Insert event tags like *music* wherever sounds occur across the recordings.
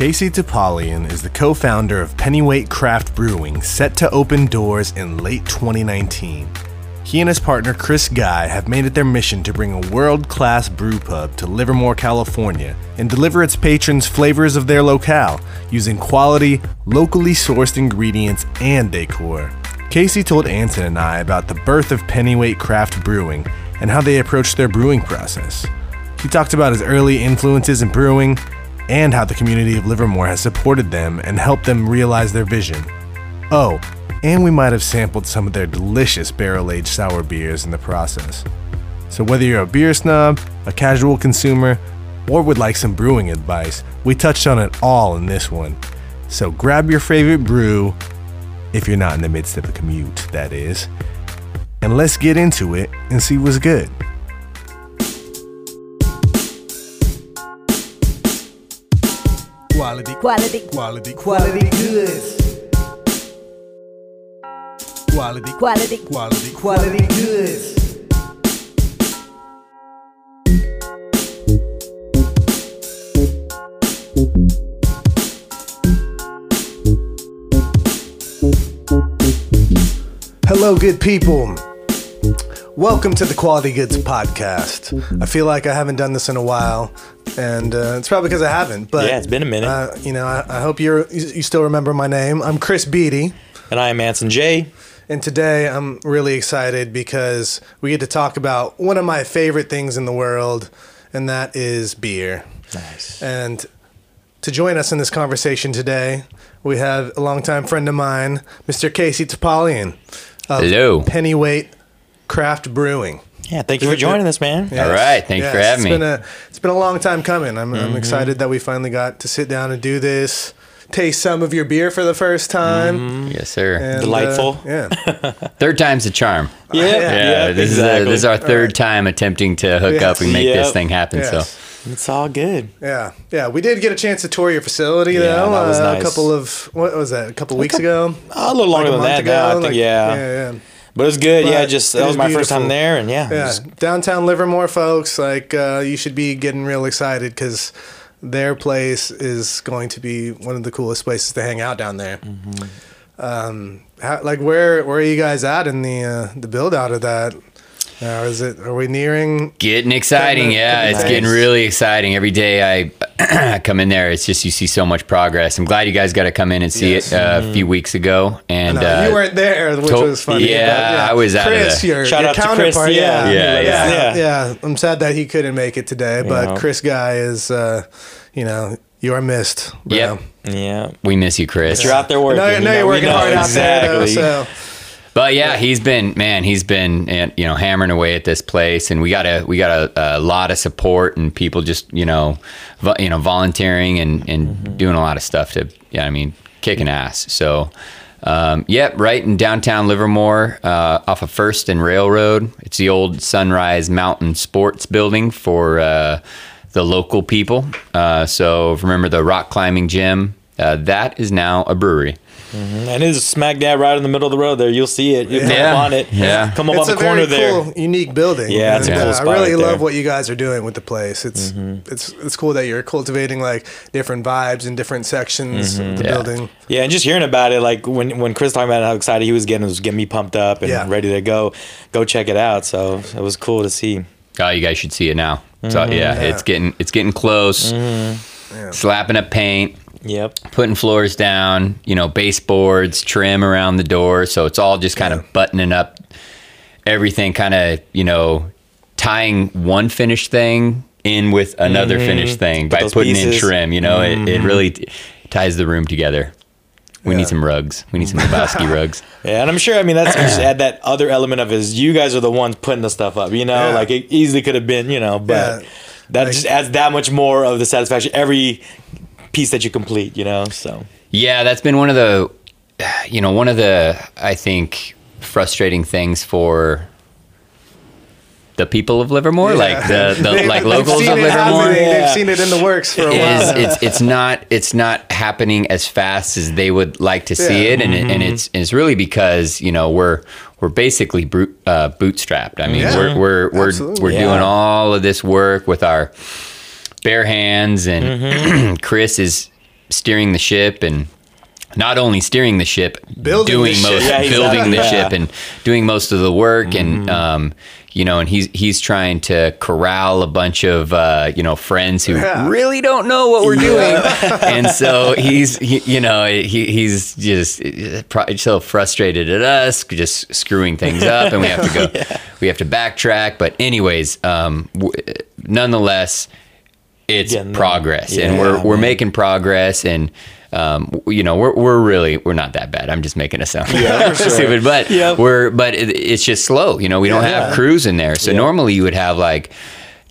Casey Topalian is the co founder of Pennyweight Craft Brewing, set to open doors in late 2019. He and his partner Chris Guy have made it their mission to bring a world class brew pub to Livermore, California, and deliver its patrons flavors of their locale using quality, locally sourced ingredients and decor. Casey told Anton and I about the birth of Pennyweight Craft Brewing and how they approached their brewing process. He talked about his early influences in brewing and how the community of Livermore has supported them and helped them realize their vision. Oh, and we might have sampled some of their delicious barrel aged sour beers in the process. So, whether you're a beer snob, a casual consumer, or would like some brewing advice, we touched on it all in this one. So, grab your favorite brew, if you're not in the midst of a commute, that is, and let's get into it and see what's good. Quality, Quality, quality, quality goods. quality, Quality, quality, quality goods. Hello, good people. Welcome to the Quality Goods Podcast. I feel like I haven't done this in a while, and uh, it's probably because I haven't. But Yeah, it's been a minute. Uh, you know, I, I hope you're you you still remember my name. I'm Chris Beatty, And I am Anson J. and today I'm really excited because we get to talk about one of my favorite things in the world, and that is beer. Nice. And to join us in this conversation today, we have a longtime friend of mine, Mr. Casey Topalian. Of Hello. Pennyweight Craft Brewing. Yeah, thank you for joining us, man. Yes. All right, thanks for having it's me. Been a, it's been a long time coming. I'm, Mm-hmm. I'm excited that we finally got to sit down and do this, taste some of your beer for the first time. Mm-hmm. Yes, sir. and, uh, Delightful. yeah. *laughs* Third time's the charm. Yeah, Yeah, Yeah, this exactly. is a, this is our third time attempting to hook Yes. up and make Yep. this thing happen. Yes. So It's all good. Yeah, yeah, we did get a chance to tour your facility Yeah, though. that was uh, nice. A couple of what was that? A couple weeks ago. A little Like longer a than month that ago. now. I think, like- yeah. yeah, yeah. But it was good. yeah, just that that is was my first time there, and yeah, Yeah, was- downtown Livermore, folks. Like uh, you should be getting real excited because their place is going to be one of the coolest places to hang out down there. Mm-hmm. Um, how, like where where are you guys at in the uh, the build out of that? Uh, is it? Are we nearing? getting exciting. Getting the- Yeah, getting it's the getting really exciting. Every day I *clears throat* come in there, it's just you see so much progress. I'm glad you guys got to come in and see Yes. it uh, a few weeks ago. And No, uh, you weren't there, which to- was funny. yeah, but, I was out of Chris, the- your, Shout your out to Chris, counterpart. yeah. yeah, Yeah, yeah, yeah. yeah. I'm sad that he couldn't make it today, but Yeah. Chris Guy is, uh, you know, you are missed. Bro. Yep. yeah. we miss you, Chris. You're out there working. No, you know you're working know hard out there, exactly. though, so But yeah, he's been man, he's been uh, you know hammering away at this place, and we got a we got a, a lot of support and people just you know vo- you know volunteering and and Mm-hmm. doing a lot of stuff to yeah I mean kicking ass. So um, yep, right in downtown Livermore, uh, off of First and Railroad. It's the old Sunrise Mountain Sports Building for uh, the local people. Uh, so remember the rock climbing gym. Uh, that is now a brewery. And it's smack dab right in the middle of the road there. You'll see it. You come Yeah. up on it. Yeah. Come up it's on a the corner very there. cool, unique building. Yeah, it's a cool uh, spot I really right love there. what you guys are doing with the place. It's Mm-hmm. it's it's cool that you're cultivating like different vibes in different sections of the Yeah. building. Yeah, and just hearing about it, like when when Chris talking about how excited he was getting, it was getting me pumped up and Yeah. ready to go, go check it out. So it was cool to see. Oh, you guys should see it now. So Mm-hmm. yeah, it's getting it's getting close. Slapping up paint, Yep. putting floors down, you know, baseboards, trim around the door, so it's all just kind Yeah. of buttoning up everything kind of, you know, tying one finished thing in with another finished thing by Mm-hmm. putting in pieces. Mm-hmm. trim, you know, it, it really t- ties the room together. We Yeah. need some rugs. We need some Lebowski *laughs* rugs. Yeah, and I'm sure. I mean, that's just add that other element of is you guys are the ones putting the stuff up. You know, Yeah. like it easily could have been. You know, but Yeah. that Like- just adds that much more of the satisfaction every piece that you complete. You know, so Yeah, that's been one of the, *sighs* you know, one of the I think frustrating things for the people of Livermore, like the, *laughs* the They- like locals of Livermore. Yeah. They've seen it in the works for a while. Is now. it's it's not it's not happening as fast as they would like to see Yeah. it, and it, and it's it's really because you know we're we're basically brute, uh, bootstrapped. I mean, Yeah. we're we're we're, Absolutely. we're Yeah. doing all of this work with our bare hands, and *clears throat* Chris is steering the ship and not only steering the ship, Building doing the ship. Yeah, building exactly. the Yeah. ship and doing most of the work, and um, you know, and he's he's trying to corral a bunch of uh, you know friends who Yeah. really don't know what we're doing, *laughs* and so he's he, you know he, he's just so frustrated at us, just screwing things up, and we have to go, *laughs* we have to backtrack. But anyways, um, w- nonetheless, it's Getting there. progress, and we're we're making progress, and um, you know we're we're really we're not that bad. I'm just making it sound *laughs* stupid, but Yep. we're but it, it's just slow. You know, we don't Yeah. have crews in there, so Yeah. normally you would have like.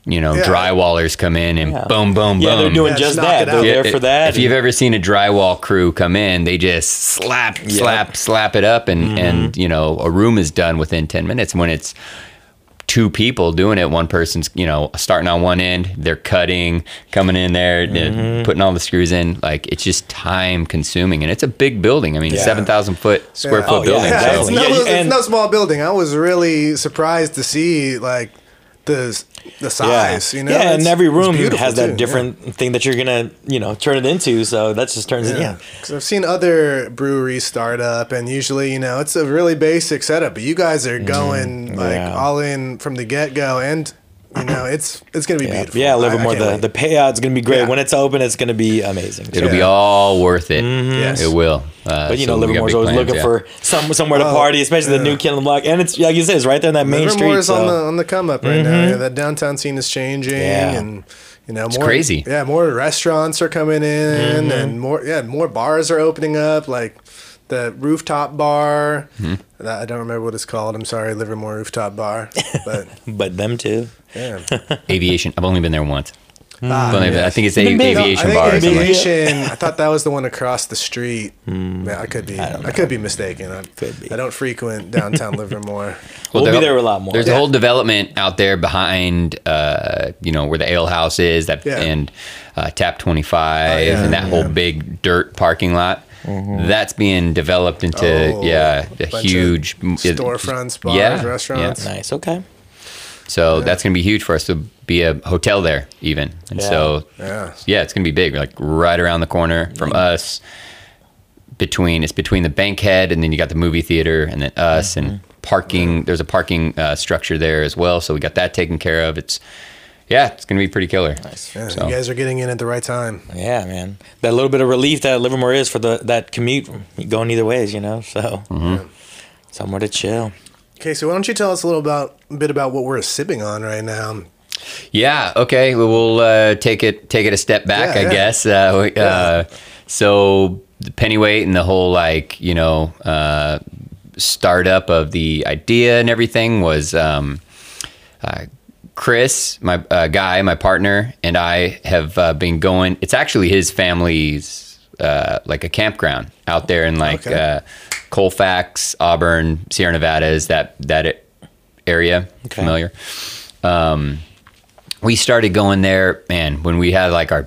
You know, Yeah. drywallers come in and Yeah. boom, boom, Yeah, boom. they're doing Yeah, just just that. They're there for that. If you've ever seen a drywall crew come in, they just slap, slap, slap it up, and Mm-hmm. and you know a room is done within ten minutes. When it's two people doing it, one person's you know starting on one end, they're cutting, coming in there, uh, Mm-hmm. putting all the screws in. Like it's just time consuming, and it's a big building. I mean, Yeah. seven thousand foot square Yeah. foot Oh, building. Yeah, exactly. it's, no, it's no small building. I was really surprised to see like the the size. You know, yeah, and every room has that too, yeah. different thing that you're gonna, you know, turn it into. So that just turns it. Yeah, Because I've seen other breweries start up, and usually, you know, it's a really basic setup. But you guys are going like Mm-hmm. yeah. all in from the get go, and you know, it's it's gonna be yeah, beautiful. yeah. I- I Livermore, can't the wait. the payout's gonna be great. Yeah. When it's open, it's gonna be amazing. It'll be all worth it. Mm-hmm. Yes. It will. Uh, But you so know, Livermore's always plans, looking yeah. for some somewhere to Oh, party, especially the new kid on the block. And it's like you said, it's right there on that main street. Livermore's So. on the on the come up right now. Mm-hmm. Yeah, that downtown scene is changing, Yeah. and you know, more crazy. Yeah, more restaurants are coming in, mm-hmm. and more yeah, more bars are opening up. Like the rooftop bar. That, I don't remember what it's called. I'm sorry, Livermore rooftop bar, but *laughs* but them too. yeah. *laughs* Aviation. I've only been there once. Ah, I've only been- I think it's a, big. No, aviation I bar. Or think something. aviation. I thought that was the one across the street. Yeah, I could be. I, could be mistaken. I, Could be. I don't frequent downtown Livermore. *laughs* We'll be there- there a lot more. There's Yeah. a whole development out there behind, uh, you know, where the ale house is, that Yeah. and uh, Tap 25, Oh, yeah, and that whole big dirt parking lot. Mm-hmm. That's being developed into Oh, yeah, a bunch huge it- storefronts, bars, yeah, restaurants. nice. Okay. So that's gonna be huge for us to be a hotel there, even. And so Yeah. yeah, it's gonna be big, like right around the corner from us. Between it's between the Bankhead and then you got the movie theater and then us Mm-hmm. and parking. There's a parking uh, structure there as well, so we got that taken care of. It's yeah, it's gonna be pretty killer. Nice. Yeah, So- You guys are getting in at the right time. Yeah, man. That little bit of relief that Livermore is for the that commute going either ways, you know. So Mm-hmm. somewhere to chill. Okay, so why don't you tell us a little about a bit about what we're sipping on right now? Yeah. Okay. well, We'll uh, take it take it a step back, Yeah, I yeah. guess. Uh, we- uh, so the pennyweight and the whole like you know uh, startup of the idea and everything was um, uh, Chris, my uh, guy, my partner, and I have uh, been going. It's actually his family's uh, like a campground out there in like Okay. uh, Colfax, Auburn, Sierra Nevada is that that area Okay. familiar? Um, we started going there, man, when we had like our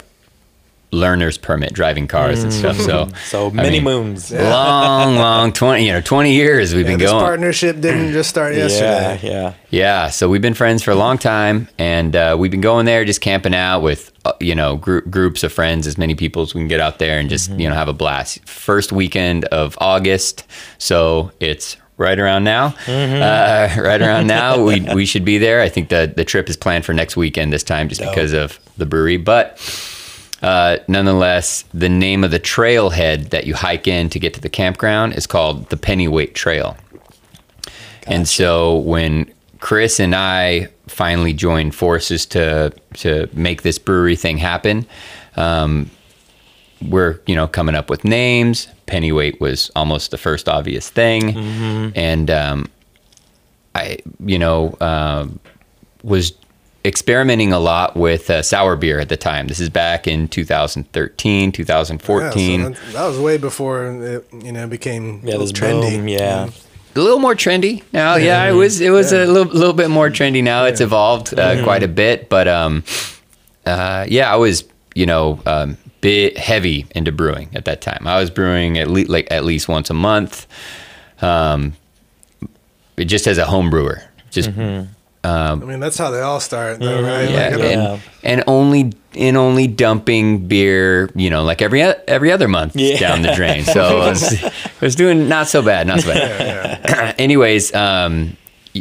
learner's permit driving cars and stuff. So, *laughs* So I many mean, moons. long, long twenty, you know, twenty years we've Yeah, been this going. partnership didn't just start Yeah, yesterday. yeah. Yeah, yeah. so we've been friends for a long time, and uh, we've been going there, just camping out with uh, you know group, groups of friends, as many people as we can get out there, and just you know have a blast. First weekend of August, so it's right around now. Uh, *laughs* right around now, we *laughs* we should be there. I think the the trip is planned for next weekend this time, just because of the brewery, but. Uh, nonetheless, the name of the trailhead that you hike in to get to the campground is called the Pennyweight Trail. And so when Chris and I finally joined forces to to make this brewery thing happen, um, we're you know coming up with names. Pennyweight was almost the first obvious thing, and um, I you know um, was experimenting a lot with uh, sour beer at the time. This is back in 2013, Yeah, 2014. so that, that was way before it, you know, became Yeah, this trendy. boom. Yeah. a little more trendy now. Yeah, it was it was Yeah. a little, little bit more trendy now. It's evolved uh, quite a bit, but um, uh, yeah, I was you know um, bit heavy into brewing at that time. I was brewing at least like at least once a month, um, just as a home brewer. Just I mean, that's how they all start, though, right? Mm-hmm. yeah, Like, I don't- and, and only in only dumping beer, you know, like every every other month Yeah. down the drain. So I was, I was doing not so bad, not so bad. *clears throat* Anyways, um,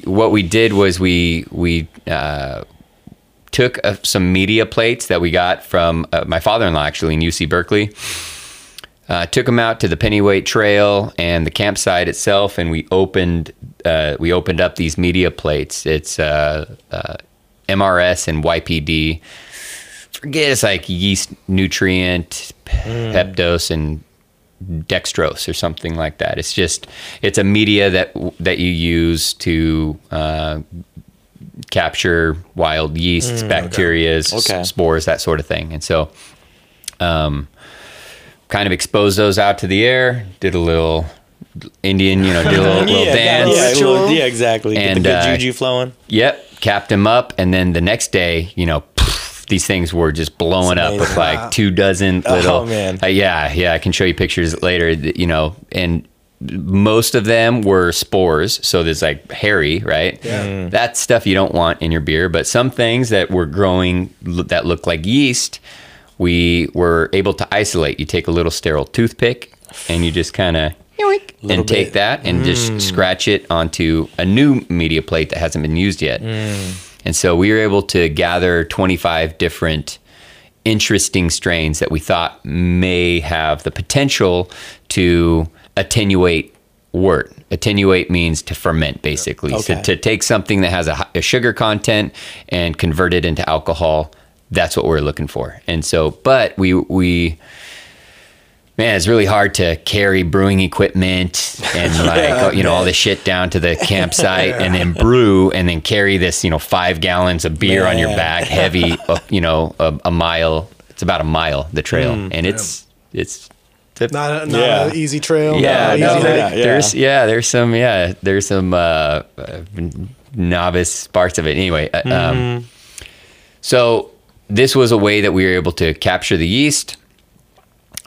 what we did was we we uh, took uh, some media plates that we got from uh, my father-in-law actually in UC Berkeley. Uh, took them out to the Pennyweight Trail and the campsite itself, and we opened uh, we opened up these media plates. It's uh, uh, MRS and YPD. Forget it's like yeast nutrient, Peptos, and dextrose or something like that. It's just it's a media that that you use to uh, capture wild yeasts, bacteria, Okay. spores, that sort of thing. And so, um, kind of exposed those out to the air. Did a little Indian, you know, did a little, *laughs* little yeah, dance. Yeah, little- yeah, exactly. Get And, the good uh, juju flowing. Yep, capped him up, and then the next day, you know, poof, these things were just blowing up with amazing. like two dozen little. Oh, man. Uh, yeah, yeah, I can show you pictures later. You know, and most of them were spores, so there's like hairy, right? Yeah. Mm. That's stuff you don't want in your beer. But some things that were growing that looked like yeast, we were able to isolate. You take a little sterile toothpick, and you just kind of Little and take bit. that and just mm. scratch it onto a new media plate that hasn't been used yet. Mm. And so we were able to gather 25 different interesting strains that we thought may have the potential to attenuate wort. Attenuate means to ferment, basically. So to take something that has a, a sugar content and convert it into alcohol. That's what we're looking for. And so, but we we man, it's really hard to carry brewing equipment and *laughs* like you know all this shit down to the campsite and then brew and then carry this you know five gallons of beer on your back, heavy, uh, you know, a, a mile. It's about a mile the trail, and it's it's. it's Not a, not Yeah. an easy trail. yeah, no, easy there- hike. yeah. there's yeah, there's some yeah, there's some uh, uh, novice parts of it. Anyway, uh, um, so this was a way that we were able to capture the yeast,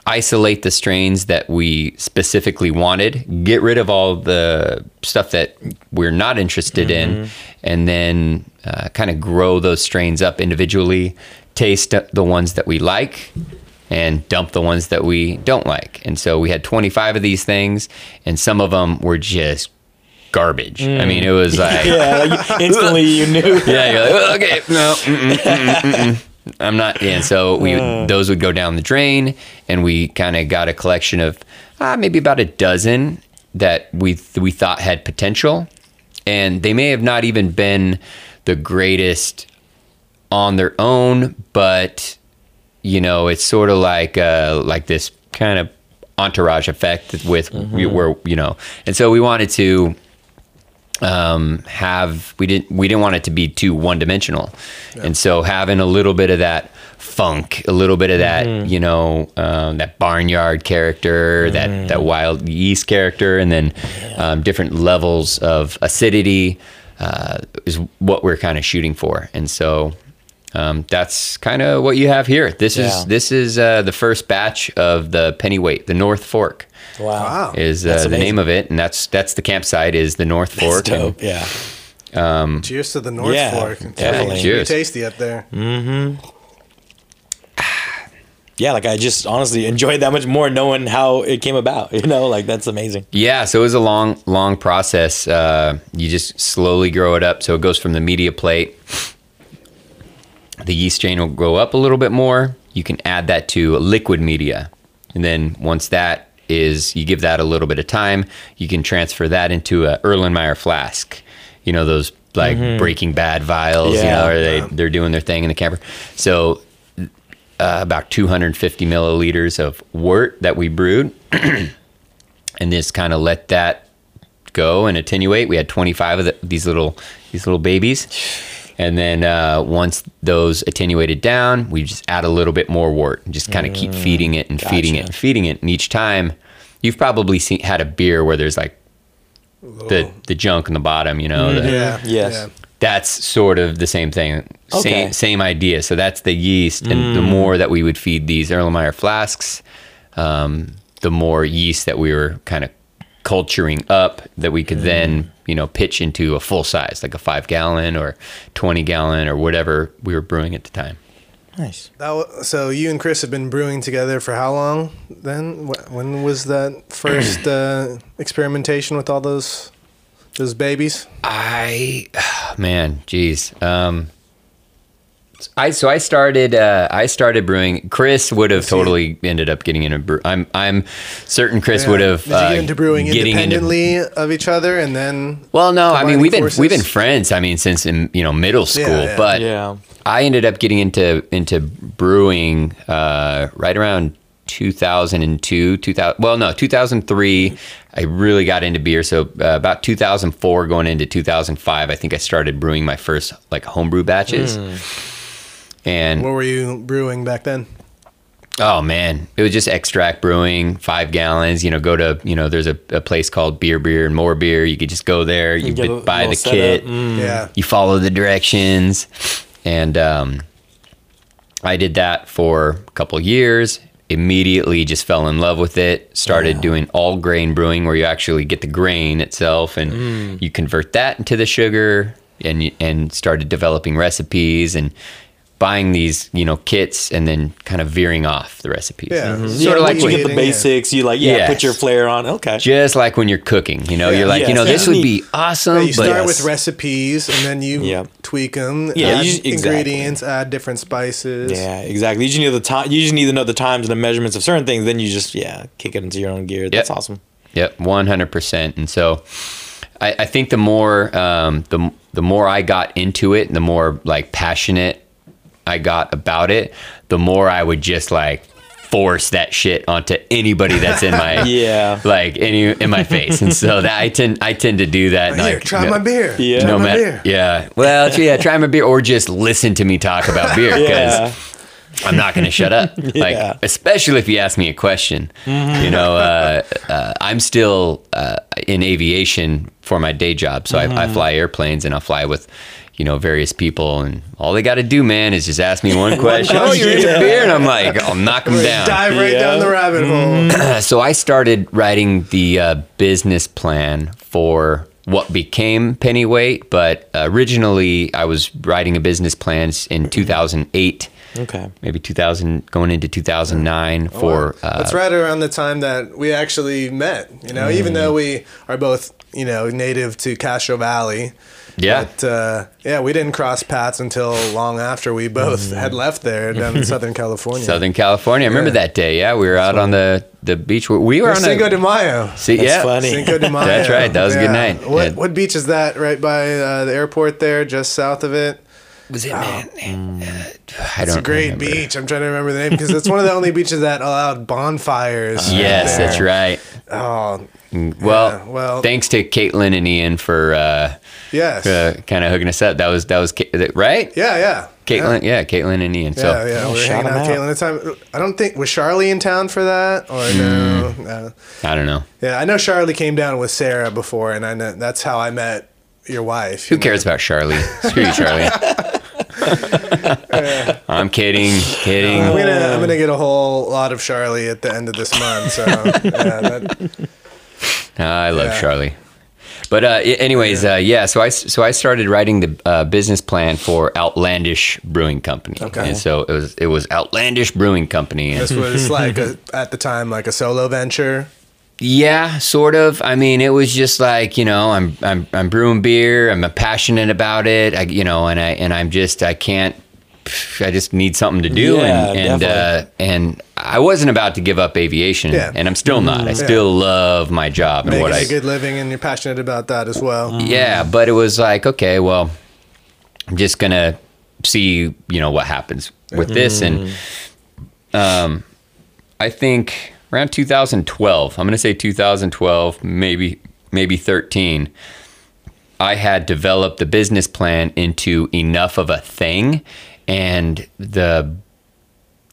isolate the strains that we specifically wanted, get rid of all the stuff that we're not interested in, and then uh, kind of grow those strains up individually, taste the ones that we like, and dump the ones that we don't like. And so we had 25 of these things, and some of them were just garbage. I mean, it was *laughs* like, Yeah, like, instantly you knew. *laughs* yeah, you're like, "Oh, okay, no, mm-mm, mm-mm, mm-mm." I'm not. Yeah, and so we those would go down the drain, and we kind of got a collection of uh, maybe about a dozen that we we thought had potential, and they may have not even been the greatest on their own, but you know, it's sort of like uh, like this kind of entourage effect with where you know, and so we wanted to um, have we didn't we didn't want it to be too one dimensional, and so having a little bit of that funk, a little bit of that you know um, that barnyard character, that that wild yeast character, and then um, different levels of acidity uh, is what we're kind of shooting for, and so. Um, that's kind of what you have here. This Yeah. is this is uh, the first batch of the Pennyweight, the North Fork Wow. Wow. is uh, the amazing. name of it, and that's that's the campsite is the North That's Fork. dope. Yeah. Cheers to the North Yeah, Fork. definitely. It's Cheers. Pretty tasty up there. Mm-hmm. Yeah, like I just honestly enjoyed that much more knowing how it came about. *laughs* You know, like that's amazing. Yeah, so it was a long, long process. Uh, you just slowly grow it up. So it goes from the media plate. The yeast strain will grow up a little bit more. You can add that to liquid media, and then once that is, you give that a little bit of time. You can transfer that into a Erlenmeyer flask. You know those like Breaking Bad vials. You know, or they they're doing their thing in the camper. So uh, about 250 milliliters of wort that we brewed, *clears throat* and just kind of let that go and attenuate. We had 25 of the, these little these little babies, and then uh, once those attenuated down, we just add a little bit more wort and just kind of keep feeding it and feeding it and feeding it. And each time, you've probably seen had a beer where there's like the the junk in the bottom, you know. the- Yeah. Yes. Yeah. that's sort of the same thing. Okay. Same same idea. So that's the yeast, and the more that we would feed these Erlenmeyer flasks, um, the more yeast that we were kind of culturing up that we could then you know pitch into a full size, like a five gallon or twenty gallon or whatever we were brewing at the time. Nice. That wa- so you and Chris have been brewing together for how long? Then Wh- when was that *clears throat* first uh, experimentation with all those those babies? I, *sighs* man, geez. Um, I so I started uh, I started brewing. Chris would have totally ended up getting into brew. I'm I'm certain Chris would have Did you uh, get into brewing getting into- independently of each other, and then well, no, I mean we've been we've been friends. I mean since in you know middle school, yeah. but Yeah. I ended up getting into into brewing uh, right around 2002, 2000. Well, no, 2003. I really got into beer. So uh, about 2004, going into 2005, I think I started brewing my first like homebrew batches. And what were you brewing back then? Oh man, it was just extract brewing, five gallons. You know, go to you know, there's a, a place called Beer Beer and More Beer. You could just go there, you get a b- buy the kit. Mm. Yeah, you follow the directions, and um, I did that for a couple years. Immediately, just fell in love with it. Started doing all grain brewing, where you actually get the grain itself, and Mm. you convert that into the sugar, and and started developing recipes and buying these you know kits, and then kind of veering off the recipes. Yeah. Mhm. Sort yeah, of like you get the basics, you like yeah, Yes. put your flair on. Okay. just like when you're cooking, you know, Yeah. you're like, you know, this yeah. would be awesome, Yeah, you but start Yes. with recipes, and then you Yeah. tweak them. Yeah, add you- exactly. ingredients, add different spices. Yeah, exactly. You just need the time. You just need to know the times and the measurements of certain things. Then you just yeah, kick it into your own gear. That's awesome. Yep, one hundred percent. And so, I, I think the more um, the the more I got into it, and the more like passionate I got about it, the more I would just like force that shit onto anybody that's in my *laughs* Yeah. like any in my face. And so that I tend I tend to do that. Here, like, try no- my beer. Yeah. Try no my matter, beer. yeah. Well, yeah, try my beer or just listen to me talk about beer because *laughs* Yeah. I'm not going to shut up. *laughs* Like, Yeah. especially if you ask me a question. You know, uh, uh, I'm still uh, in aviation for my day job, so I, I fly airplanes and I fly with, you know, various people, and all they got to do, man, is just ask me one *laughs* question. oh, you're into Yeah. beer, and I'm like, I'll *laughs* knock them down. Dive right Yeah. down the rabbit hole. *clears throat* so I started writing the uh, business plan for what became Pennyweight, but originally I was writing a business plan in 2008 Okay. maybe 2000 going into 2009 for uh, That's right around the time that we actually met. You know, even Mm. though we are both, you know, native to Castro Valley. yeah But uh, yeah, we didn't cross paths until long after we both had left there down in *laughs* Southern California. Southern California. I remember Yeah. that day. Yeah, we were out on the the beach. We were on Cinco a de Mayo. see, That's yeah, funny. Cinco de *laughs* Mayo. That's right. That was a good night. What Yeah. what beach is that? Right by uh, the airport there, just south of it. Was it man? Uh, I It's don't a great remember. beach. I'm trying to remember the name because it's one of the only beaches that allowed bonfires. *laughs* Yes, there. that's right. Oh, Well, Yeah, well- thanks to Caitlin and Ian for uh, yes. uh, kind of hooking us up. That was that was right. yeah, yeah. Caitlin, yeah. Caitlin and Ian. Yeah, So yeah, yeah. Oh, we were shout hanging out 'em with Caitlin at the time. I don't think was Charlie in town for that or no, no. I don't know. Yeah, I know Charlie came down with Sarah before, and I know that's how I met your wife. Who cares about Charlie? Screw you, Charlie. *laughs* *laughs* I'm kidding, kidding. I'm gonna I'm gonna get a whole lot of Charlie at the end of this month. So yeah, that, *laughs* I love Yeah. Charlie. But uh, anyways, uh, yeah. So I so I started writing the uh, business plan for Outlandish Brewing Company. Okay. And so it was it was Outlandish Brewing Company. And this *laughs* was like a, at the time like a solo venture. Yeah, sort of. I mean, it was just like you know, I'm I'm I'm brewing beer. I'm passionate about it. I, you know, and I and I'm just I can't. I just need something to do, Yeah, and and uh, and I wasn't about to give up aviation, Yeah. and I'm still not. I still love my job and what I a good living, and you're passionate about that as well. Yeah, but it was like, okay, well, I'm just gonna see, you know, what happens with this, and um, I think around 2012, I'm gonna say 2012, maybe maybe 13. I had developed the business plan into enough of a thing, and the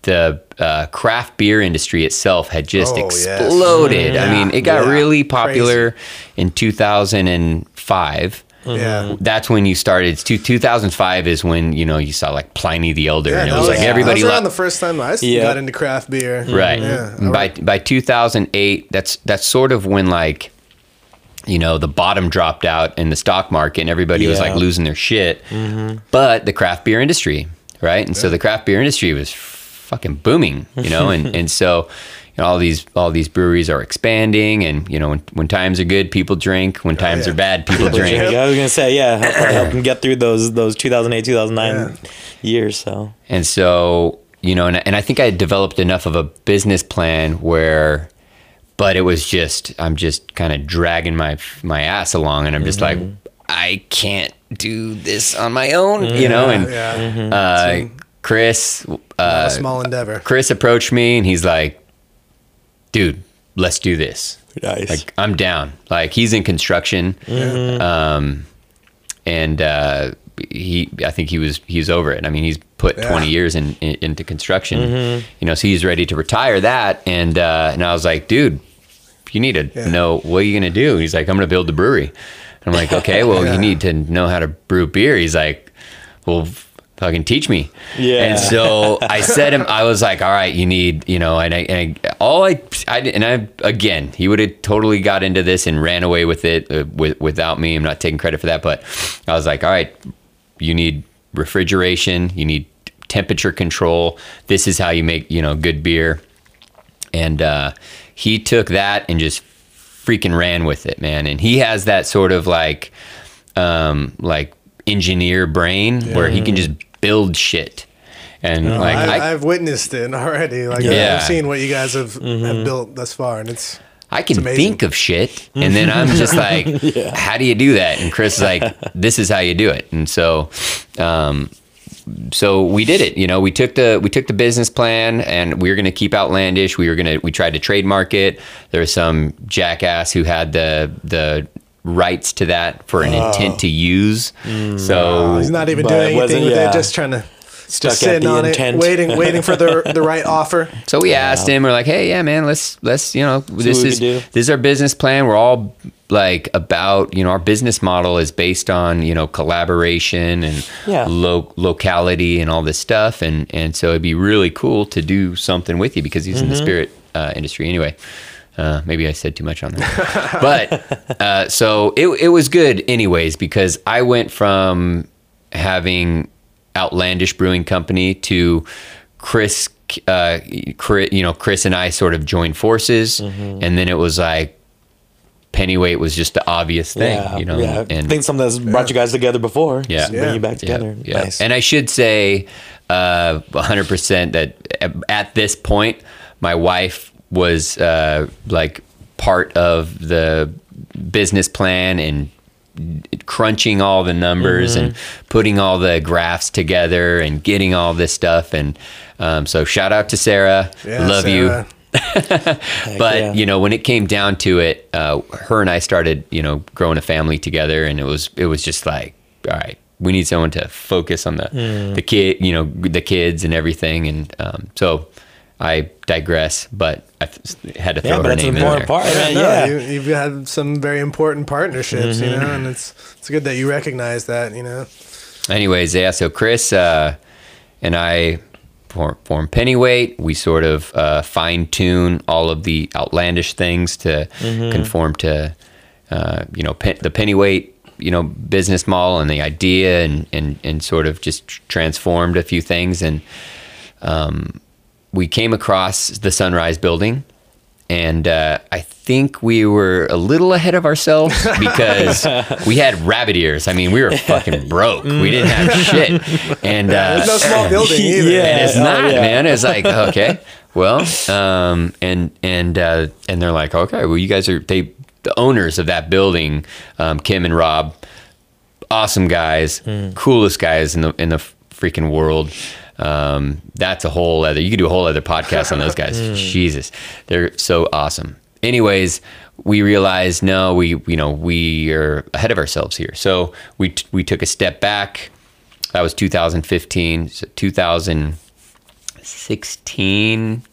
the uh, craft beer industry itself had just Oh, yes. exploded. I mean, it got Yeah. really popular in 2005. Yeah. Mm-hmm. That's when you started. Two, 2005 is when you know you saw like Pliny the Elder, and it that was, like yeah. everybody That was lo- around the first time I Yeah. got into craft beer. right. Yeah. Mm-hmm. By by 2008, that's that's sort of when like you know the bottom dropped out in the stock market, and everybody was Yeah. like losing their shit. Mm-hmm. But the craft beer industry right? And so the craft beer industry was fucking booming, you know, and *laughs* and so you know, all these all these breweries are expanding, and you know when, when times are good, people drink. When times yeah. are bad, people drink. I was gonna say yeah, help, help them get through those those 2008 2009 Yeah. years. So And so, you know, and, and I think I had developed enough of a business plan where, but it was just, I'm just kind of dragging my, my ass along and I'm just like, I can't do this on my own, you know? And, yeah. uh, Chris, uh, a small endeavor. Chris approached me and he's like, dude, let's do this. nice. Like I'm down. Like he's in construction, um, and uh, he I think he was he's over it. I mean, he's put Yeah. 20 years in, in into construction. You know, so he's ready to retire that. And uh, and I was like, dude, you need to Yeah. know what are you gonna do. He's like, I'm gonna build the brewery. And I'm like, okay, well, *laughs* Yeah. you need to know how to brew beer. He's like, well. Fucking teach me. Yeah. And so I said him, I was like, all right, you need, you know, and I, and I all I, I, and I, again, he would have totally got into this and ran away with it uh, with, without me. I'm not taking credit for that, but I was like, all right, you need refrigeration, you need temperature control. This is how you make, you know, good beer. And uh, he took that and just freaking ran with it, man. And he has that sort of like, um, like engineer brain where he can just build shit. And like, I, I, I've witnessed it already. Like Yeah. I've seen what you guys have, have built thus far, and it's I can amazing. think of shit, and then I'm just *laughs* like, "How do you do that?" And Chris is like, "This is how you do it." And so, um, so we did it. You know, we took the we took the business plan, and we were going to keep outlandish. We were going to we tried to trademark it. There was some jackass who had the the rights to that for an intent to use. So he's not even doing anything with yeah. it, just trying to Stuck just at sitting the on intent. it, waiting, waiting for the the *laughs* right offer. So we asked him, we're like, hey, yeah, man, let's let's you know, this is this is our business plan. We're all like about you know our business model is based on you know collaboration and Yeah. lo- locality and all this stuff, and and so it'd be really cool to do something with you because he's in the Mm-hmm. spirit uh, industry anyway. Uh, maybe I said too much on that, but uh, so it it was good anyways because I went from having outlandish brewing company to Chris, uh, Chris, you know, Chris and I sort of joined forces, Mm-hmm. and then it was like Pennyweight was just the obvious thing, yeah, you know, yeah. I think something that's brought you guys together before. Yeah. Just bring you back yeah, together. yeah. Nice. And I should say, uh, 100% that at this point, my wife was uh, like part of the business plan and crunching all the numbers and putting all the graphs together and getting all this stuff. And um, so, shout out to Sarah. Yeah, Love you *laughs* but yeah. you know when it came down to it uh, her and i started you know growing a family together and it was it was just like all right we need someone to focus on the Hmm. the kid you know the kids and everything and um, so i digress but i th- had to throw yeah, her but that's name an in there important part. Yeah, no, yeah. you, you've had some very important partnerships, you Mm-hmm. know, and it's it's good that you recognize that, you know. anyways yeah so chris uh, and i form, form pennyweight we sort of uh, fine-tune all of the outlandish things to conform to uh, you know pen, the pennyweight you know business model and the idea and and, and sort of just transformed a few things and um, we came across the sunrise building and uh, I think we were a little ahead of ourselves *laughs* because we had rabbit ears. I mean, we were fucking *laughs* broke. We didn't have shit, and uh, It's no small *laughs* building either. Yeah. and it's Oh, not, yeah. man. It's like okay, well, um, and and uh, and they're like, okay, well, you guys are they the owners of that building, um, Kim and Rob, awesome guys, Hmm. coolest guys in the in the freaking world. Um, that's a whole other. You could do a whole other podcast on those guys. Hmm. *laughs* Jesus, they're so awesome. Anyways, we realized no, we you know we are ahead of ourselves here. So we t- we took a step back. That was 2015. So 2016,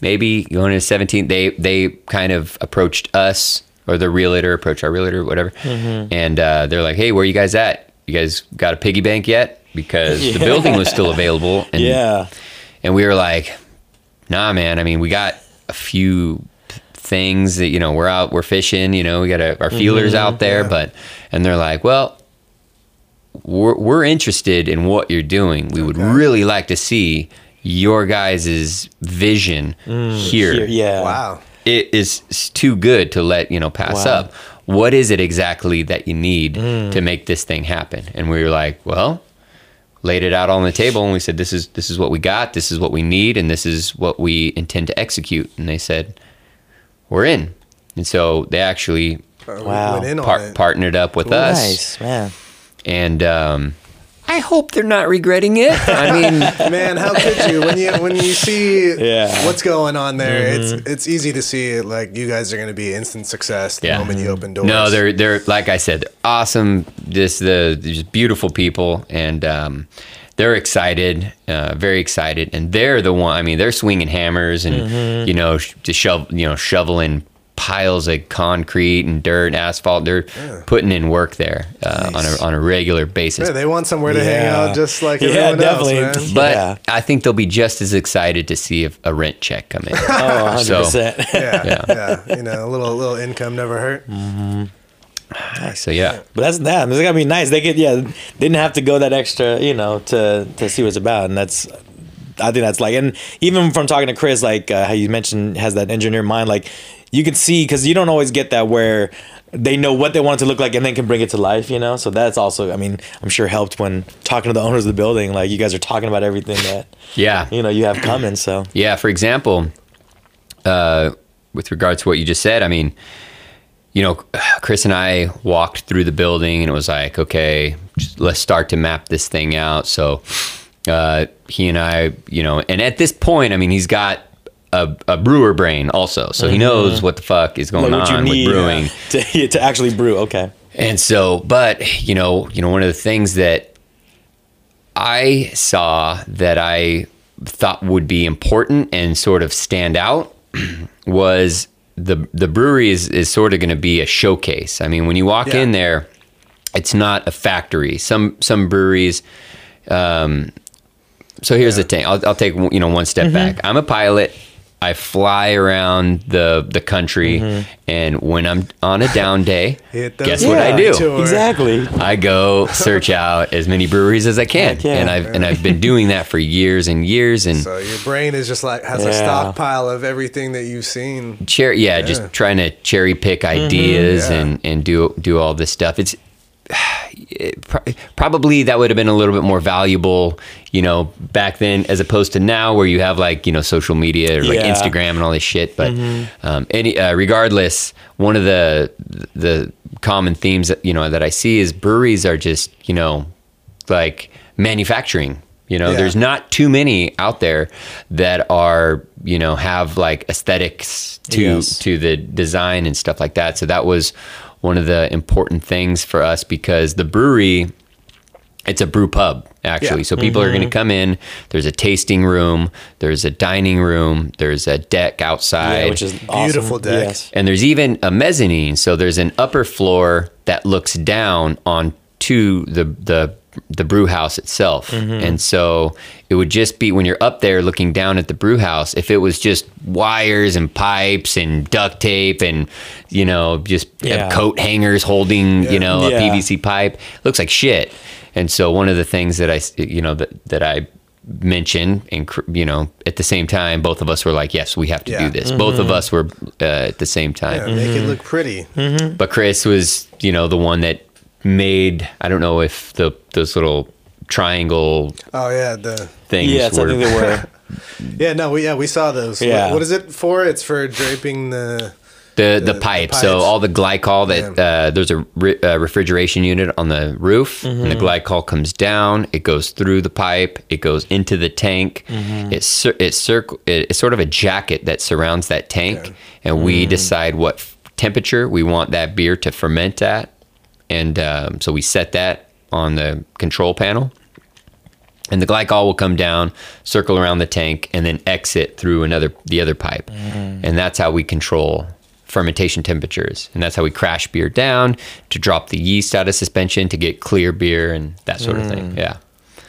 maybe going into 17. They they kind of approached us or the realtor approached our realtor, whatever, and uh, they're like, "Hey, where you guys at? You guys got a piggy bank yet?" Because the *laughs* building was still available. And, yeah. and we were like, "Nah, man. I mean, we got a few things that you know we're out, we're fishing. You know, we got a, our mm-hmm. feelers out there, Yeah. but." And they're like, "Well." we're, we're interested in what you're doing. We would really like to see your guys' vision mm. here. Here, yeah. Wow. It is too good to let you know pass Wow. up. What is it exactly that you need mm. to make this thing happen? And we were like, well, laid it out on the table and we said this is this is what we got this is what we need and this is what we intend to execute and they said we're in and so they actually we Wow. Went in on par- it. partnered up with us Nice, man. and um, I hope they're not regretting it. I mean, *laughs* Man, how could you when you when you see Yeah. Mm-hmm. what's going on there? It's it's easy to see it. like you guys are going to be instant success the Yeah. moment you open doors. no, they're they're like I said, awesome. Just the just beautiful people, and um, they're excited, uh, very excited, and they're the one. I mean, they're swinging hammers and Mm-hmm. you know sh- just shove you know shoveling piles of concrete and dirt and asphalt. They're putting in work there uh, on a on a regular basis. Yeah, they want somewhere to hang out just like Yeah, everyone definitely. else, man. *laughs* But Yeah. I think they'll be just as excited to see if a rent check come in. *laughs* Oh, 100%. So- *laughs* Yeah, Yeah. yeah, You know, a little little income never hurt. so yeah. But that's that. It's gotta be nice. They could, yeah, didn't have to go that extra, you know, to to see what's about, and that's, I think that's like, and even from talking to Chris, like uh, how you mentioned, has that engineer mind, like you can see because you don't always get that where they know what they want it to look like and then can bring it to life, you know. So that's also, I mean, I'm sure helped when talking to the owners of the building, like you guys are talking about everything that *laughs* Yeah. you know you have coming. So Yeah, for example, uh, with regards to what you just said, I mean, you know, Chris and I walked through the building and it was like, okay, let's start to map this thing out. So uh, he and I, you know, and at this point, I mean, he's got a, a brewer brain also. So he knows what the fuck is going like what you on with need brewing. *laughs* to to actually brew. Okay. And so, but you know, you know, one of the things that I saw that I thought would be important and sort of stand out *clears throat* was the the brewery is, is sort of going to be a showcase. I mean, when you walk Yeah. in there, it's not a factory. Some some breweries. Um, so here's the thing. I'll, I'll take you know one step back. I'm a pilot. I fly around the the country, mm-hmm. and when I'm on a down day, *laughs* Hit those guess what I do? tour. Exactly. I go search out as many breweries as I can, Heck yeah. and I've and I've been *laughs* doing that for years and years. And So your brain is just like has a stockpile of everything that you've seen. cherry, yeah, Yeah. just trying to cherry pick mm-hmm. ideas Yeah. and and do do all this stuff. It's it, pro- probably that would have been a little bit more valuable, you know, back then as opposed to now where you have like you know social media or like Yeah. Instagram and all this shit. But um, any uh, regardless, one of the the common themes that, you know that I see is breweries are just you know like manufacturing. You know, Yeah. there's not too many out there that are you know have like aesthetics to Yes. to the design and stuff like that. So that was one of the important things for us because the brewery it's a brew pub actually. Yeah. So people are going to mm-hmm. come in. There's a tasting room. There's a dining room. There's a deck outside. Yeah, which is awesome. Beautiful deck. Yes. And there's even a mezzanine. So there's an upper floor that looks down onto the the the brew house itself. Mm-hmm. And so it would just be when you're up there looking down at the brew house, if it was just wires and pipes and duct tape and you know, just Yeah. coat hangers holding, you know, Yeah. a PVC pipe, looks like shit. And so one of the things that I, you know that that I mentioned and you know at the same time both of us were like yes we have to Yeah. do this mm-hmm. both of us were uh, at the same time Yeah, make it mm-hmm. look pretty. but Chris was, you know, the one that made I don't know if the those little triangle Oh yeah, the things Yeah, were I think they were. *laughs* yeah no we yeah we saw those. What- Yeah. what is it for? It's for draping the. the, the the pipe. So pipes. all the glycol that uh, there's a re- uh, refrigeration unit on the roof, and the glycol comes down. It goes through the pipe. It goes into the tank. It's cir- it's circle. It's sort of a jacket that surrounds that tank, and we decide what f- temperature we want that beer to ferment at, and um, so we set that on the control panel. and the glycol will come down, circle around the tank, and then exit through another the other pipe, mm. and that's how we control fermentation temperatures, and that's how we crash beer down to drop the yeast out of suspension to get clear beer and that sort of thing. Mm. Yeah,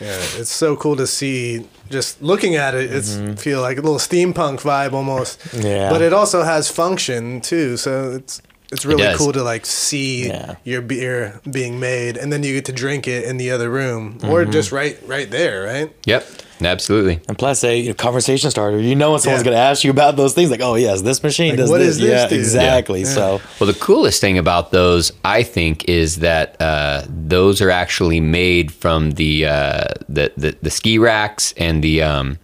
Yeah, it's so cool to see. Just looking at it, it's mm-hmm. feel like a little steampunk vibe almost. Yeah. But it also has function too. So it's it's really does. cool to like see Yeah. your beer being made, and then you get to drink it in the other room, or Mm-hmm. just right right there, right? Yep, absolutely. And plus, a conversation starter. You know when someone's Yeah. going to ask you about those things, like, oh yes, this machine Like, does what this. is this yeah, do? exactly. Yeah. So Well, the coolest thing about those, I think, is that uh, those are actually made from the, uh, the the the ski racks and the um,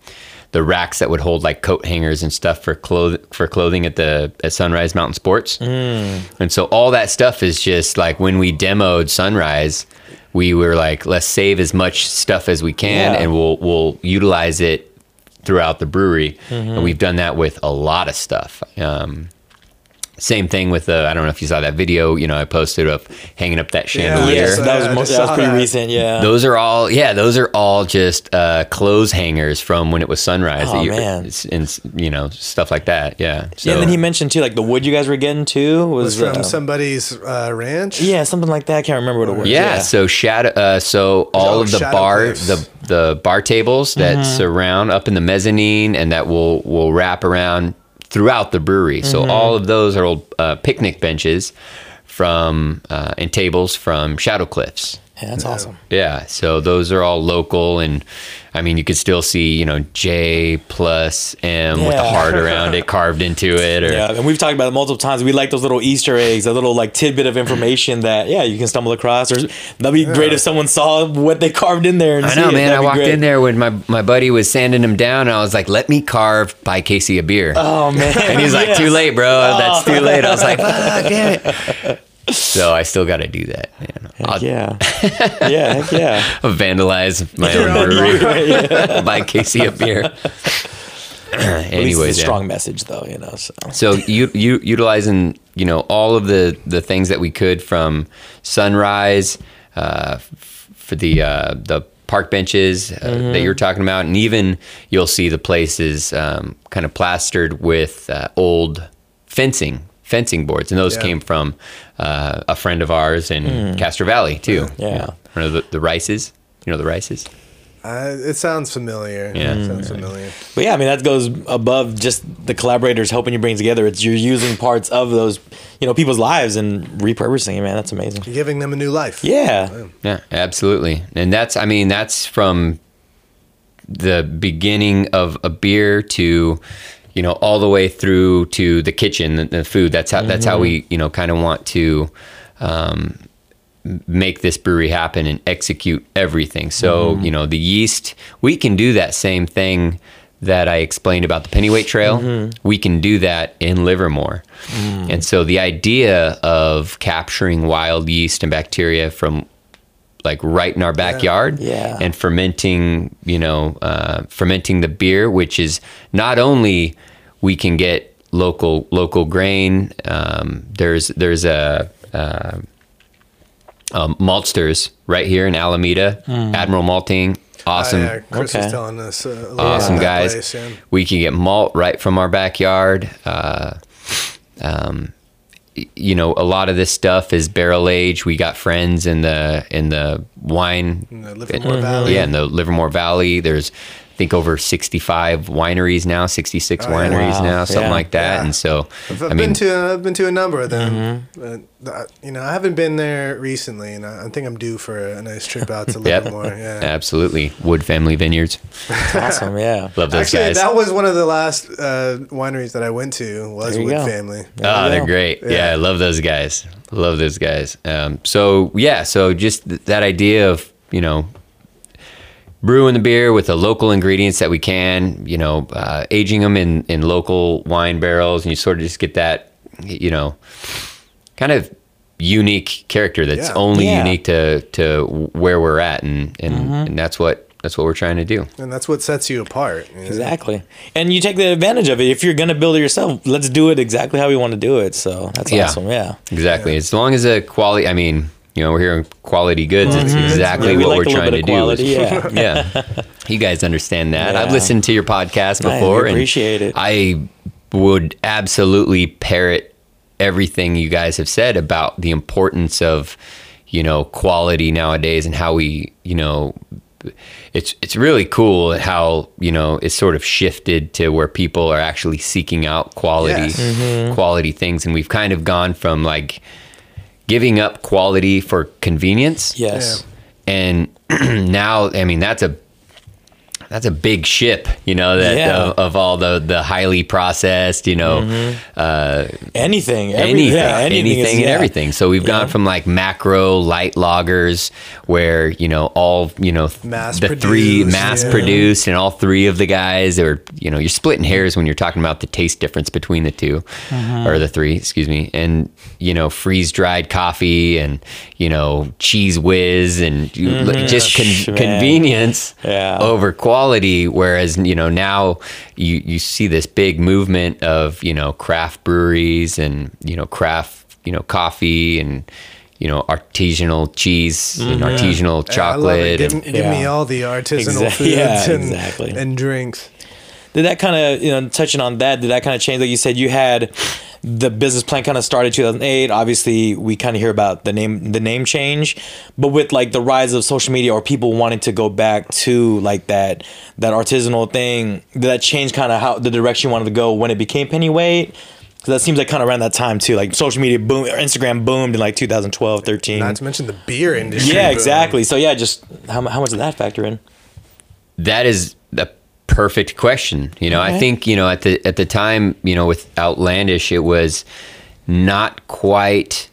the racks that would hold like coat hangers and stuff for cloth for clothing at the at Sunrise Mountain Sports. And so all that stuff is just like when we demoed Sunrise, we were like, let's save as much stuff as we can, Yeah. and we'll we'll utilize it throughout the brewery. And we've done that with a lot of stuff. Um, same thing with the. I don't know if you saw that video. You know, I posted of hanging up that chandelier. yes, I- that was I most, that was pretty that. recent. Yeah. Those are all, yeah. Those are all just uh, clothes hangers from when it was sunrise. Oh, you- man. and you know stuff like that. Yeah. So yeah, and then he mentioned too, like the wood you guys were getting too was, Was from uh, somebody's uh, ranch. yeah, something like that. I can't remember what it was. yeah, So shadow. Uh, so all Oh, of the bar, cliffs. the the bar tables that Mm-hmm. surround up in the mezzanine and that will will wrap around throughout the brewery. So Mm-hmm. all of those are old uh, picnic benches from uh, and tables from Shadow Cliffs. Yeah, that's awesome. Yeah, so those are all local, and I mean, you could still see, you know, J plus M with a Yeah. heart around it *laughs* carved into it, or Yeah, and we've talked about it multiple times. We like those little Easter eggs, a little like tidbit of information *laughs* that yeah you can stumble across. Or that'd be great if someone saw what they carved in there. And I know, it. man. That'd I walked great. in there when my my buddy was sanding them down, and I was like, "Let me carve by Casey a beer," Oh man, *laughs* and he's like, Yes. "Too late, bro. That's oh. too late." I was like, "Fuck, damn it!" So I still got to do that. Heck yeah, *laughs* yeah, heck yeah. I'll vandalize my own brewery *laughs* by Casey a beer. *laughs* *clears throat* At least Anyways, a yeah. strong message though, you know. So So you, you utilizing you know all of the the things that we could from sunrise uh, f- for the uh, the park benches uh, Mm-hmm. that you're talking about, and even you'll see the places um, kind of plastered with uh, old fencing fencing boards, and those Yeah. came from uh, a friend of ours in Castro Valley too. Mm. Yeah. One of the, the Rices. You know the Rices. Uh, it sounds familiar. Yeah. It sounds familiar. But yeah, I mean that goes above just the collaborators helping you bring together. It's you're using parts of those, you know, people's lives and repurposing it. Man, that's amazing. Giving them a new life. Yeah, Yeah, absolutely. And that's, I mean, that's from the beginning of a beer to, you know, all the way through to the kitchen, the, the food. That's how, that's how we, mm-hmm. you know, kind of want to, um, make this brewery happen and execute everything. So, mm-hmm. you know, the yeast, we can do that same thing that I explained about the Pennyweight Trail. Mm-hmm. We can do that in Livermore. Mm. And so the idea of capturing wild yeast and bacteria from like right in our backyard Yeah. and fermenting, you know, uh, fermenting the beer, which is not only we can get local local grain. Um, there's there's a, uh um, maltsters right here in Alameda, Admiral Malting, awesome. Oh, yeah, Chris Okay. was telling us. Uh, a Awesome guys. place, yeah. We can get malt right from our backyard. Uh, um, y- you know, a lot of this stuff is barrel age We got friends in the in the wine, In the Livermore Valley. yeah, in the Livermore Valley. There's, think, over 65 wineries now, 66 Oh, wineries Wow. now, something Yeah. like that. Yeah. And so, I've, I I've mean, been to uh, I've been to a number of them. Mm-hmm. But, uh, you know, I haven't been there recently, and I, I think I'm due for a, nice trip out to *laughs* Yep. Livermore. Yeah. absolutely, Wood Family Vineyards. Awesome. Yeah. *laughs* Love those Actually, guys. that was one of the last uh, wineries that I went to was Wood go. Family. Oh, they're great. Yeah. Yeah. I love those guys. Love those guys. Um, so yeah, so just th- that idea of you know brewing the beer with the local ingredients that we can, you know, uh, aging them in in local wine barrels, and you sort of just get that, you know, kind of unique character that's Yeah. only Yeah. unique to to where we're at, and and, Mm-hmm. and that's what that's what we're trying to do. And that's what sets you apart. you know? Exactly. And you take the advantage of it. If you're gonna build it yourself, let's do it exactly how we want to do it. So that's Yeah. awesome. Yeah. Exactly. As long as the quality, I mean, you know, we're hearing quality goods. It's exactly Mm-hmm. Yeah, we what like we're trying to of do. yeah. *laughs* yeah. You guys understand that. I've listened to your podcast I before and appreciate it. I would absolutely parrot everything you guys have said about the importance of, you know, quality nowadays and how we, you know, it's it's really cool how you know it's sort of shifted to where people are actually seeking out quality Yes. quality things, and we've kind of gone from like giving up quality for convenience Yes. and *clears throat* now i mean that's a that's a big ship you know that Yeah. of, of all the the highly processed you know uh Anything. every- anything, yeah, anything, is- and yeah. everything. So we've gone from like macro light lagers, where you know all you know Mass the three mass produced, and all three of the guys are you know you're splitting hairs when you're talking about the taste difference between the 2 Mm-hmm. or the three, excuse me, and you know freeze dried coffee and you know Cheez Whiz and you- just con- Mm-hmm. Convenience Yeah. over quality. Whereas you know now you you see this big movement of you know craft breweries and you know craft you know coffee and you know artisanal cheese and artisanal Mm-hmm. Yeah, I love it. chocolate. Give, and, give me all the artisanal Exact- foods yeah, and, exactly. and drinks. Did that kind of, you know, touching on that, did that kind of change? Like you said, you had the business plan kind of started 2008. Obviously, we kind of hear about the name, the name change, but with like the rise of social media or people wanting to go back to like that, that artisanal thing, did that change kind of how the direction you wanted to go when it became Pennyweight? Because that seems like kind of around that time too. Like social media boom, or Instagram boomed in like 2012, 13. Not to mention the beer industry. yeah, boom. exactly. So yeah, just how, how much did that factor in? that is a perfect question. You know, I think you know at the at the time you know with Outlandish it was not quite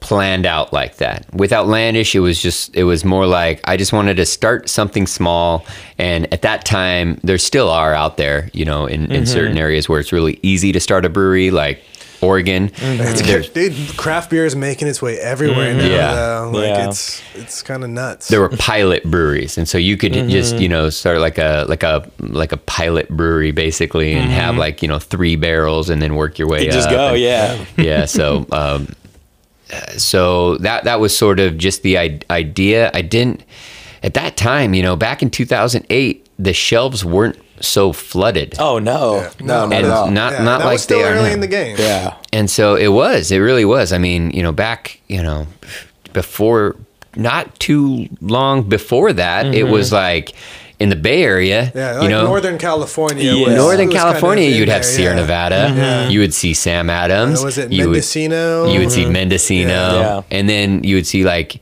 planned out like that. With Outlandish, it was just it was more like I just wanted to start something small. And at that time, there still are out there, you know, in, in mm-hmm. certain areas where it's really easy to start a brewery, like Oregon. There's- Dude, craft beer is making its way everywhere now. Yeah. though. Like Yeah. it's it's kind of nuts. there were pilot breweries and so you could just you know start like a like a like a pilot brewery basically and have like you know three barrels and then work your way You just up go, and- yeah. *laughs* yeah so um uh, so that that was sort of just the I- idea i didn't at that time you know back in 2008 the shelves weren't so flooded Oh no, Yeah. no, No, not and at all. not Yeah, not that like was still they are early now. in the game. Yeah. And so it was. It really was. I mean, you know, back, you know, before, not too long before that, it was like in the Bay Area. Yeah, like you know, Northern California. Yeah. was- Northern was kind of California, you'd have there, Sierra yeah. Nevada. Yeah. You would see Sam Adams. Uh, was it you would- Mendocino? you would see Mhm. Mendocino, Yeah. and then you would see like,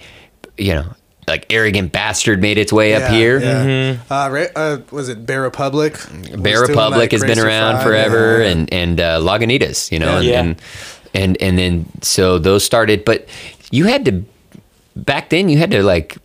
you know, like arrogant bastard made its way up here. yeah. Uh, Ra- uh, was it Bear Republic? Bear Republic has been around Five, forever, yeah. and and uh, Lagunitas, you know, Yeah. and, and and and then so those started, but you had to back then you had to like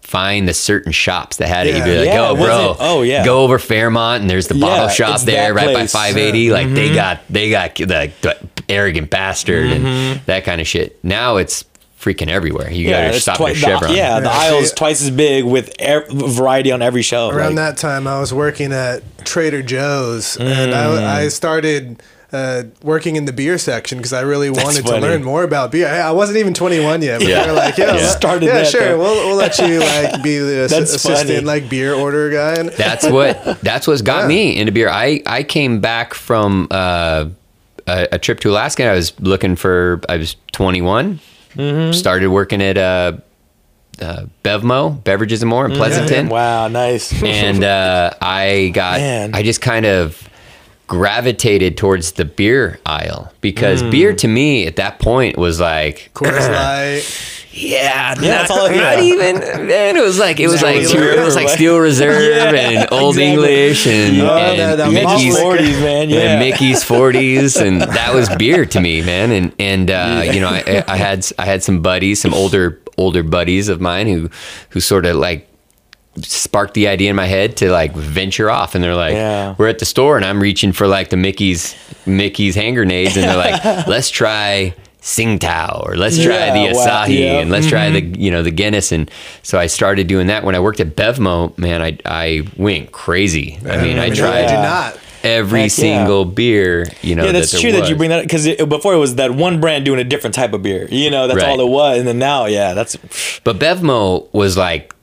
find the certain shops that had it. You'd be like, Yeah, oh, it bro, oh, yeah. go over Fairmont, and there's the Yeah, bottle shop there that right by place. 580. Like they Mm-hmm. got they got the, the arrogant bastard Mm-hmm. and that kind of shit. Now it's freaking everywhere. You Yeah, gotta stop twi- at the, Chevron. yeah, the Yeah, aisle is see- twice as big with er- variety on every shelf. Around like- that time, I was working at Trader Joe's, and Mm. I, I started uh, working in the beer section because I really wanted to learn more about beer. I, I wasn't even 21 yet. But Yeah. they were like, yeah, Yeah. Started yeah, that, sure, though. we'll, we'll let you *laughs* like be the ass- assistant funny. like beer order guy. And *laughs* that's what that's what's got Yeah. me into beer. I I came back from uh, a, a trip to Alaska. And I was looking for. I was 21. Mm-hmm. Started working at uh, uh, Bevmo Beverages and More in Pleasanton, Wow, nice. *laughs* and uh, I got. Man. I just kind of gravitated towards the beer aisle because Mm. beer to me at that point was like Coors *clears throat* Light. Yeah, Yeah, not, that's all- not yeah. even. Man, it was like it was Steel like Reserve, it was like? Steel Reserve Yeah, and Old exactly. English and, Oh, and that- that Mickey's 40s, man. Yeah. and Mickey's forties, and *laughs* that was beer to me, man. And and uh, you know, I, I had I had some buddies, some older older buddies of mine who who sort of like sparked the idea in my head to like venture off and they're like Yeah. we're at the store and I'm reaching for like the Mickey's Mickey's hand grenades and they're like *laughs* let's try Tsingtao or let's try Yeah, the wow, Asahi yeah. and let's try the mm-hmm. you know the Guinness and so I started doing that when I worked at Bevmo man I I went crazy I mean I tried Yeah. not? every Heck yeah. single beer you know yeah, that's that there true that you bring that because before it was that one brand doing a different type of beer. You know, that's Right. all it was, and then now, yeah, that's But Bevmo was like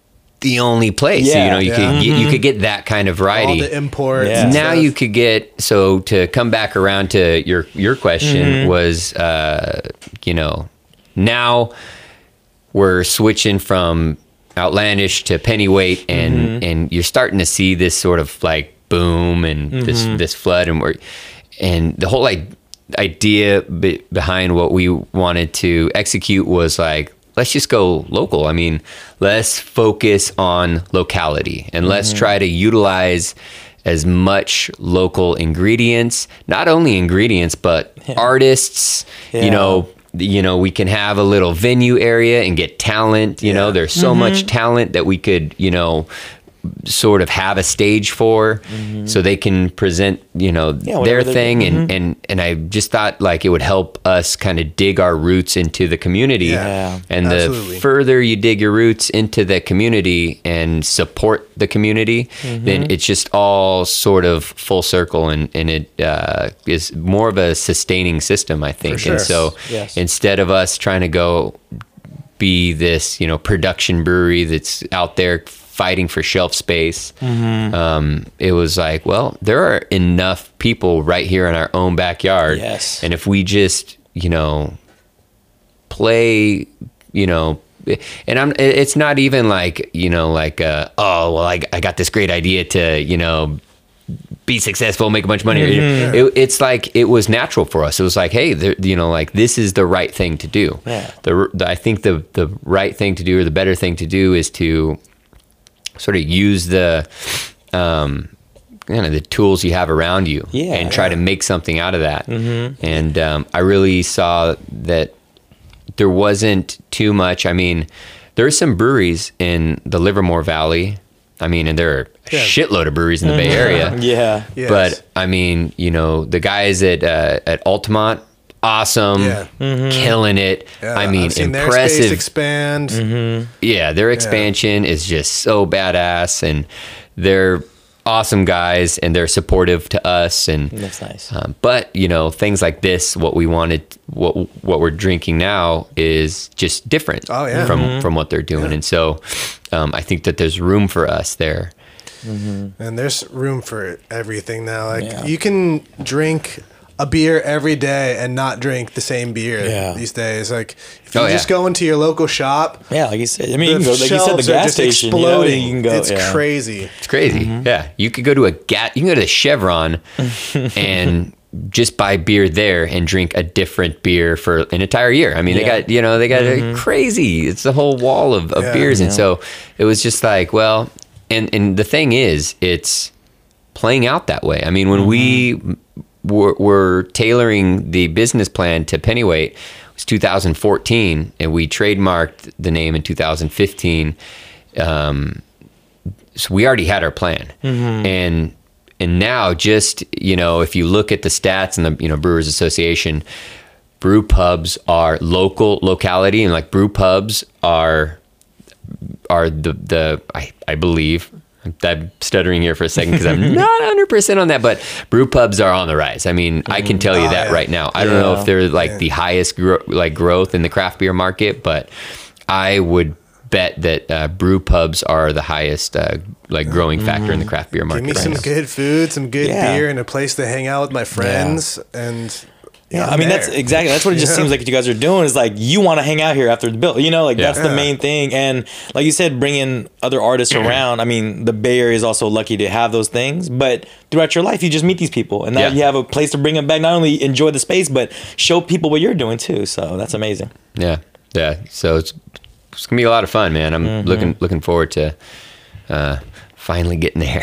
the only place. Yeah, you know, you yeah. could get, you could get that kind of variety. All variety. the imports. Yeah. and Now stuff. you could get so to come back around to your your question Mm-hmm. was uh, you know now we're switching from outlandish to pennyweight and Mm-hmm. and you're starting to see this sort of like boom and this Mm-hmm. this flood and we're and the whole like idea be, behind what we wanted to execute was like let's just go local. I mean let's focus on locality and let's Mm-hmm. try to utilize as much local ingredients not only ingredients but *laughs* artists. You know you know we can have a little venue area and get talent. You know there's so much talent that we could you know sort of have a stage for so they can present you know Mm-hmm. Yeah, their thing and and and I just thought like it would help us kind of dig our roots into the community Yeah, and absolutely. the further you dig your roots into the community and support the community Mm-hmm. then it's just all sort of full circle and and it uh, is more of a sustaining system I think sure. and so Yes. instead of us trying to go be this you know production brewery that's out there fighting for shelf space Mm-hmm. um, it was like well there are enough people right here in our own backyard Yes. and if we just you know play you know and i'm it's not even like you know like uh, oh well I, I got this great idea to you know be successful, make a bunch of money. Mm-hmm. It, it's like it was natural for us. It was like, hey, there- you know, like this is the right thing to do. Yeah. The, the I think the the right thing to do or the better thing to do is to sort of use the um, kind of the tools you have around you Yeah, and try yeah. to make something out of that. And um, I really saw that there wasn't too much. I mean, there are some breweries in the Livermore Valley. I mean, and there are a Yeah. shitload of breweries in the Bay *laughs* Area. Yeah. Yes. But I mean, you know, the guys at uh, at Altamont, awesome, Yeah. killing it. Yeah, I mean, I've seen their space impressive. expand. yeah, their expansion is just so badass, and they're awesome guys, and they're supportive to us. And That's nice. um, but you know, things like this, what we wanted, what what we're drinking now is just different Oh, yeah. from from what they're doing, and so um, I think that there's room for us there. And there's room for everything now. Like Yeah. you can drink a beer every day and not drink the same beer Yeah. these days. Like if oh, you Oh, just yeah. go into your local shop, Yeah, like you said. I mean, the you can go. Like you said, the shelves are gas just station. You, know, exploding. you can go. it's yeah. crazy. It's crazy. Mm-hmm. Yeah, you could go to a gat. You can go to the Chevron *laughs* and just buy beer there and drink a different beer for an entire year. I mean, they got you know they got a mm-hmm. crazy. It's a whole wall of, of Yeah. beers, and so it was just like, well, and and the thing is, it's playing out that way. I mean, when mm-hmm. we were, were tailoring the business plan to Pennyweight, it was 2014, and we trademarked the name in 2015. Um, so we already had our plan. And and now just you know if you look at the stats and the you know brewers association brew pubs are local locality and like brew pubs are are the the i, I believe I'm stuttering here for a second because I'm *laughs* not 100% on that, but brew pubs are on the rise. I mean, I can tell you Oh, that right now. I don't know if they're like Yeah. the highest gro- like growth in the craft beer market, but I would bet that uh, brew pubs are the highest uh, like growing factor in the craft beer market. Give me right some now. good food, some good Yeah. beer, and a place to hang out with my friends. And Yeah, I'm I mean that's exactly that's what it just Yeah. seems like you guys are doing is like you want to hang out here after the bill, you know, like Yeah. that's the main thing. And like you said, bringing other artists around. I mean, the Bay Area is also lucky to have those things, but throughout your life, you just meet these people, and now you have a place to bring them back. Not only enjoy the space, but show people what you're doing too. So that's amazing. Yeah, yeah. So it's it's gonna be a lot of fun, man. I'm Mm-hmm. looking looking forward to uh, finally getting there.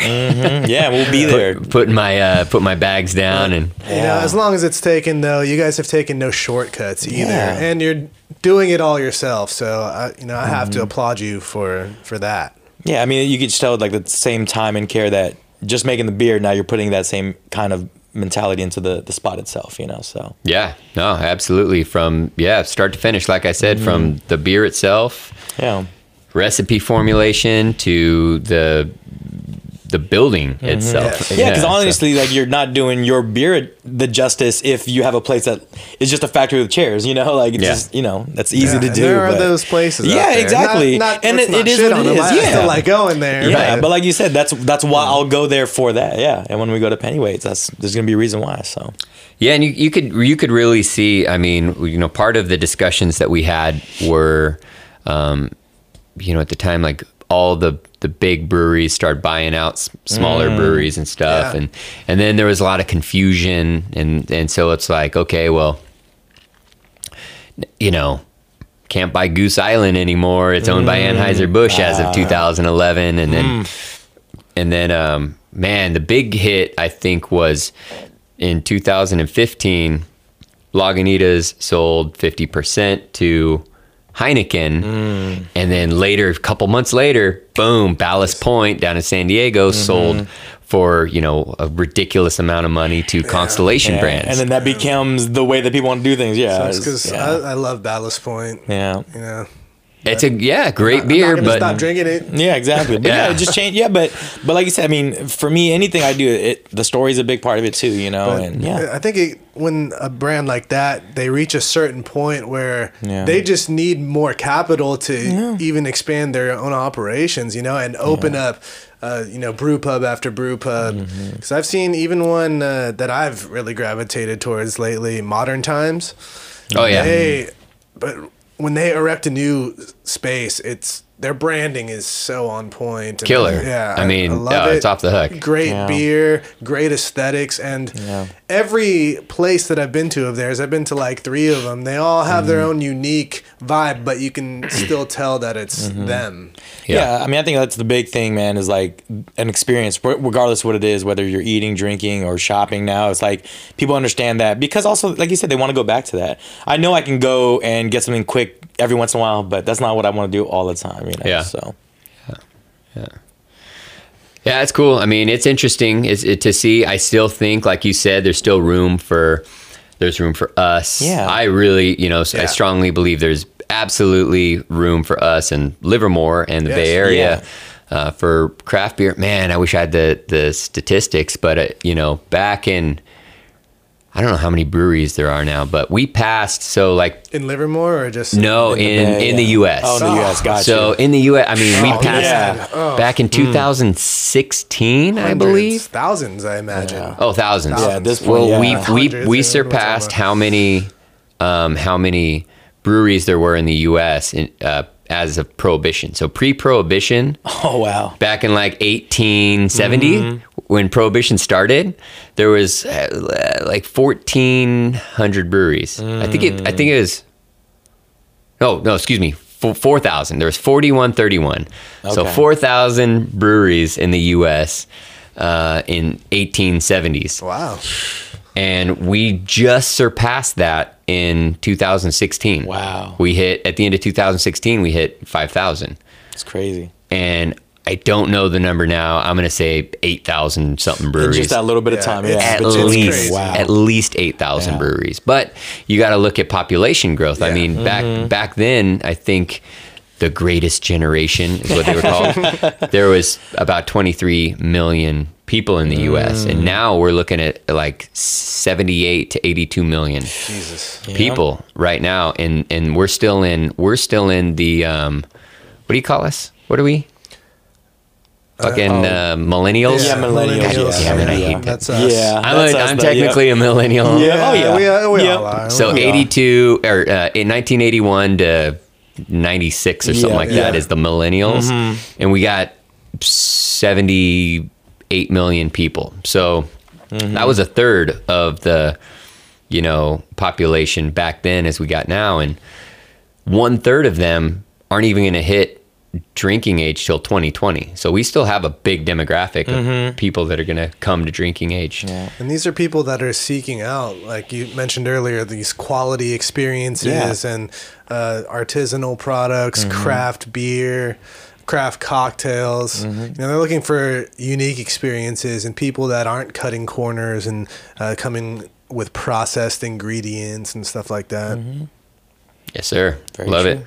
Yeah, we'll be *laughs* there. Put, putting my uh, put my bags down and You know, Yeah. as long as it's taken though, you guys have taken no shortcuts either, Yeah. and you're doing it all yourself. So, I, you know, I have Mm-hmm. to applaud you for for that. Yeah, I mean, you could just tell like the same time and care that just making the beer. Now you're putting that same kind of mentality into the the spot itself. You know, so yeah, no, absolutely. From yeah, start to finish, like I said, Mm-hmm. from the beer itself, yeah. Recipe formulation to the the building itself. Yeah, because so- honestly, like you're not doing your beer the justice if you have a place that is just a factory with chairs. You know, like it's Yeah. just you know that's easy Yeah, to do. There are but- those places. out Yeah, there. exactly. Not, not, And it- not it is what on it them. is, I yeah. still like going there. Yeah, but- but like you said, that's that's why I'll go there for that. Yeah, and when we go to Pennyweights, that's there's gonna be a reason why. So Yeah, and you, you could you could really see. I mean, you know, part of the discussions that we had were um, you know, at the time, like all the the big breweries started buying out s- smaller mm. breweries and stuff, Yeah. and and then there was a lot of confusion, and and so it's like, okay, well, you know. Can't buy Goose Island anymore. It's owned by mm. Anheuser Busch as of ah. 2011, and then mm. and then um, man, the big hit I think was in 2015. Lagunitas sold 50% to Heineken. Mm. And then later, a couple months later, boom, Ballast Point down in San Diego mm-hmm. sold for, you know, a ridiculous amount of money to Constellation Yeah, Brands. And then that becomes the way that people want to do things. Yeah. That's it's- because yeah. I, I love Ballast Point. yeah. You know, it's a, yeah, great I'm beer, not gonna but stop drinking it. Yeah, exactly. But yeah. Yeah. it just change. Yeah, but but like you said, I mean, for me, anything I do, it the story's a big part of it too. You know, But and yeah, I think it, when a brand like that, they reach a certain point where Yeah. they just need more capital to even expand their own operations, you know, and open up, uh, you know, brew pub after brew pub. Mm-hmm. Because I've seen even one uh, that I've really gravitated towards lately, Modern Times. oh, yeah. They, but when they erect a new space, it's their branding is so on point. and, Killer. Yeah, I mean, uh, it's off the hook. Great Yeah. beer, great aesthetics, and Yeah. every place that I've been to of theirs, I've been to like three of them. They all have their Mm-hmm. own unique vibe, but you can still tell that it's Mm-hmm. them. yeah. I mean, I think that's the big thing, man. Is like an experience, re- regardless what it is, whether you're eating, drinking, or shopping. Now, it's like people understand that because also, like you said, they want to go back to that. I know I can go and get something quick every once in a while, but that's not what I want to do all the time. You know? Yeah. So Yeah, it's cool. I mean, it's interesting is it, to see. I still think, like you said, there's still room for there's room for us. Yeah. I really, you know, I strongly believe there's absolutely room for us in Livermore and the Yes. Bay Area uh, for craft beer. Man, I wish I had the the statistics, but uh, you know, back in I don't know how many breweries there are now, but we passed. So like In Livermore or just no In the in Bay, in the yeah. U.S. Oh, in the U.S. Got so in the U.S. I mean, we Oh, passed yeah. Oh. back in 2016, I believe. thousands, I imagine. Oh, thousands. Yeah, at this well, point, yeah. we we Hundreds, we yeah, surpassed how many um, how many breweries there were in the U.S. In, uh, as of prohibition. So pre-prohibition, oh wow, back in like 1870 Mm-hmm. when prohibition started there was uh, like 1400 breweries i think it i think it was Oh, no excuse me Four- 4000 there was 4131 so 4000 breweries in the us uh, in 1870s Wow. And we just surpassed that in 2016 Wow. we hit at the end of 2016 we hit 5000 it's crazy. and I don't know the number now. I'm gonna say eight thousand something In breweries. just that little bit of time, yeah. at It's least, crazy. Wow. at least eight thousand Yeah. breweries. But you got to look at population growth. I mean, Mm-hmm. back back then, I think the greatest generation is what they were called. *laughs* there was about 23 million people in the U.S. Mm. and now we're looking at like 78 to 82 million Jesus. people right now, and and we're still in we're still in the um, what do you call us? What are we? Fucking oh. uh, millennials. Yeah, millennials. God damn it, I Yeah. hate that. That's us. Yeah. I'm, That's a, us I'm though, technically a millennial. Yeah. Oh, yeah. We, uh, we Yep. all are. So We all are. 82 or uh, in 1981 to 96 or something Yeah, like that yeah. is the millennials, and we got 78 million people. So that was a third of the you know population back then as we got now, and one third of them aren't even going to hit drinking age till 2020. So we still have a big demographic of people that are going to come to drinking age. Yeah. And these are people that are seeking out, like you mentioned earlier, these quality experiences Yeah. and uh, artisanal products, Mm-hmm. craft beer, craft cocktails. Mm-hmm. You know, they're looking for unique experiences and people that aren't cutting corners and uh, coming with processed ingredients and stuff like that. Yes, sir. Very Love true. it.